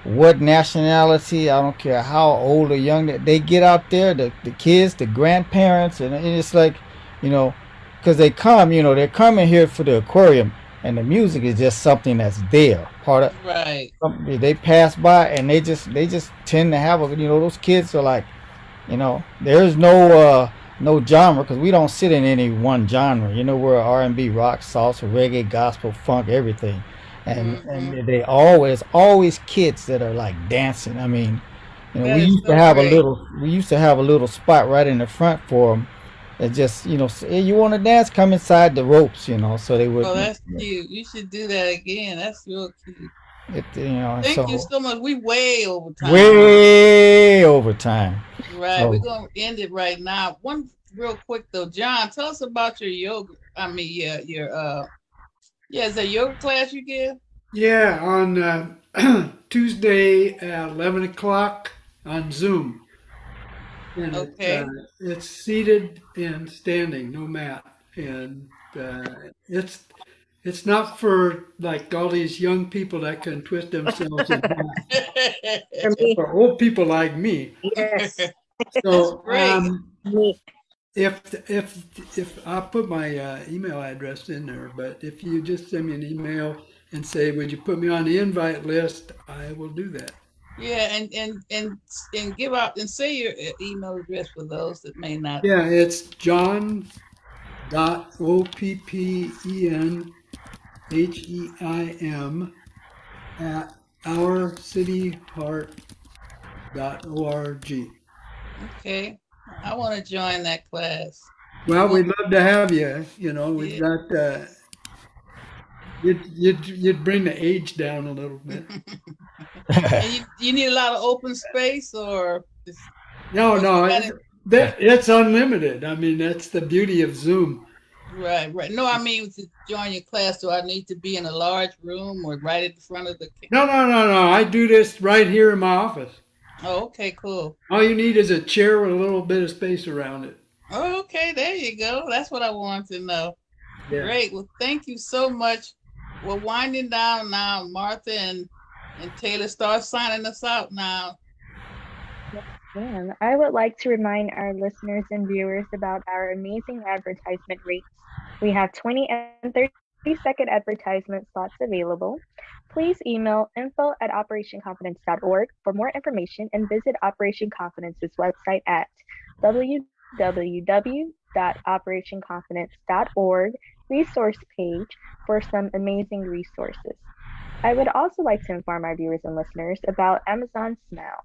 what nationality. I don't care how old or young that they get out there. The the kids, the grandparents, and, and it's like, you know, because they come. You know, they're coming here for the aquarium, and the music is just something that's there, part of. Right. they pass by and they just they just tend to have a you know those kids are like you know there's no uh no genre because we don't sit in any one genre you know we're r&b rock salsa reggae gospel funk everything and and they always always kids that are like dancing i mean you know That we used so to have great. a little we used to have a little spot right in the front for them that just you know say, hey, you want to dance come inside the ropes you know so they would Oh, that's cute. You should do that again. That's real cute. it, you know Thank so you so much. We way over time. way over time Right. So- We're gonna end it right now. One real quick though, John, tell us about your yoga. I mean, yeah, your uh, yeah, is that yoga class you give? Yeah, on uh, Tuesday at 11 o'clock on Zoom. And it, Okay. uh, it's seated and standing, no mat. And uh, it's it's not for like all these young people that can twist themselves in for old people like me. Yes. So great. um, Me. If if if I put my uh, email address in there, but if you just send me an email and say, "Would you put me on the invite list?" I will do that. Yeah, and and and and give out and say your uh, email address for those that may not. Yeah, it's John dot O P P E N H E I M at ourcityheart dot org. Okay, I want to join that class. Well, we'd love to have you. You know, we've got. Uh, you'd, you'd you'd bring the age down a little bit. You, you need a lot of open space, or just- No, no, it, that, it's unlimited. I mean, that's the beauty of Zoom. right, right. No, I mean to join your class, do I need to be in a large room or right at the front of the? No, no, no, no. I do this right here in my office. Oh, okay, cool. All you need is a chair with a little bit of space around it. Oh, okay, there you go. That's what I wanted to know. Yeah. Great. Well, thank you so much. We're winding down now. Martha and and Taylor start signing us out now. And I would like to remind our listeners and viewers about our amazing advertisement rates. We have 20 and 30 second advertisement slots available. Please email info at operationconfidence.org for more information and visit Operation Confidence's website at www.operationconfidence.org resource page for some amazing resources. I would also like to inform our viewers and listeners about Amazon Smile.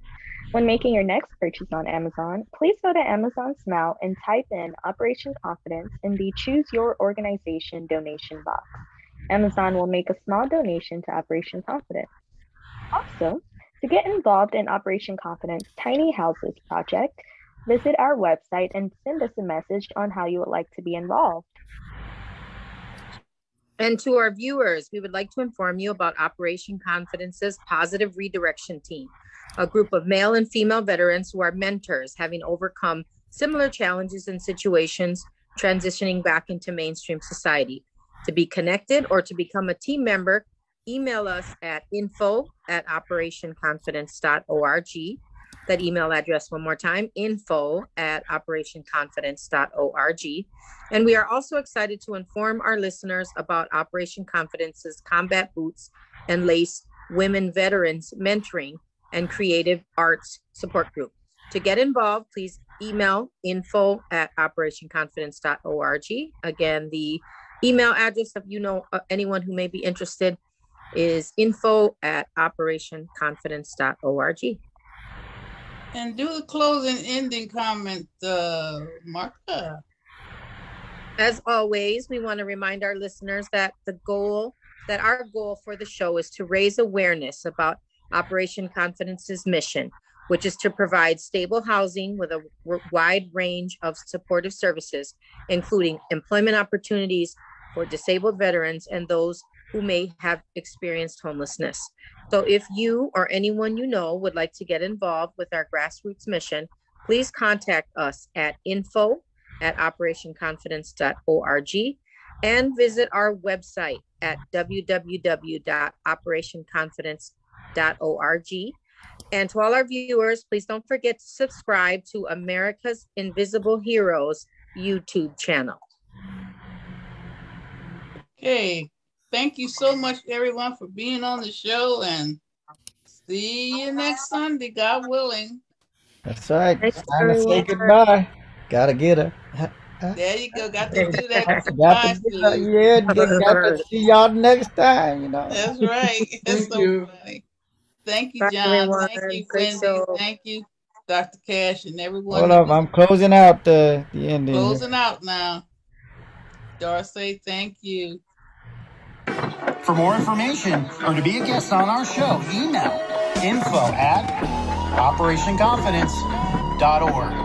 When making your next purchase on Amazon, please go to Amazon Smile and type in Operation Confidence in the Choose Your Organization donation box. Amazon will make a small donation to Operation Confidence. Also, to get involved in Operation Confidence Tiny Houses project, visit our website and send us a message on how you would like to be involved. And to our viewers, we would like to inform you about Operation Confidence's Positive Redirection Team, a group of male and female veterans who are mentors having overcome similar challenges and situations transitioning back into mainstream society. To be connected or to become a team member, email us at info at operationconfidence.org. That email address one more time, info at operationconfidence.org. And we are also excited to inform our listeners about Operation Confidence's combat boots and lace women veterans mentoring and creative arts support group. To get involved, please email info at operationconfidence.org. Again, the email address if you know uh, anyone who may be interested is info at operationconfidence.org. And do the closing ending comment, uh, Martha. As always, we want to remind our listeners that the goal that our goal for the show is to raise awareness about Operation Confidence's mission, which is to provide stable housing with a wide range of supportive services, including employment opportunities for disabled veterans and those who may have experienced homelessness. So if you or anyone you know would like to get involved with our grassroots mission, please contact us at info at operationconfidence.org and visit our website at www.operationconfidence.org. And to all our viewers, please don't forget to subscribe to America's Invisible Heroes YouTube channel. Okay, thank you so much, everyone, for being on the show, and see you next Sunday, God willing. That's right. Thanks, Time to say goodbye. Gotta get her. There you go. Got to do that. Got goodbye to get her. speech. Yeah, got to see y'all next time, you know. That's right. That's so funny. Thank you, Bye, John. everyone. Thank you, Great Wendy. Thank you, Dr. Cash, and everyone. Hold up, I'm closing out the, the ending. here. Closing out now. Darcy, thank you. For more information or to be a guest on our show, email info at operationconfidence.org.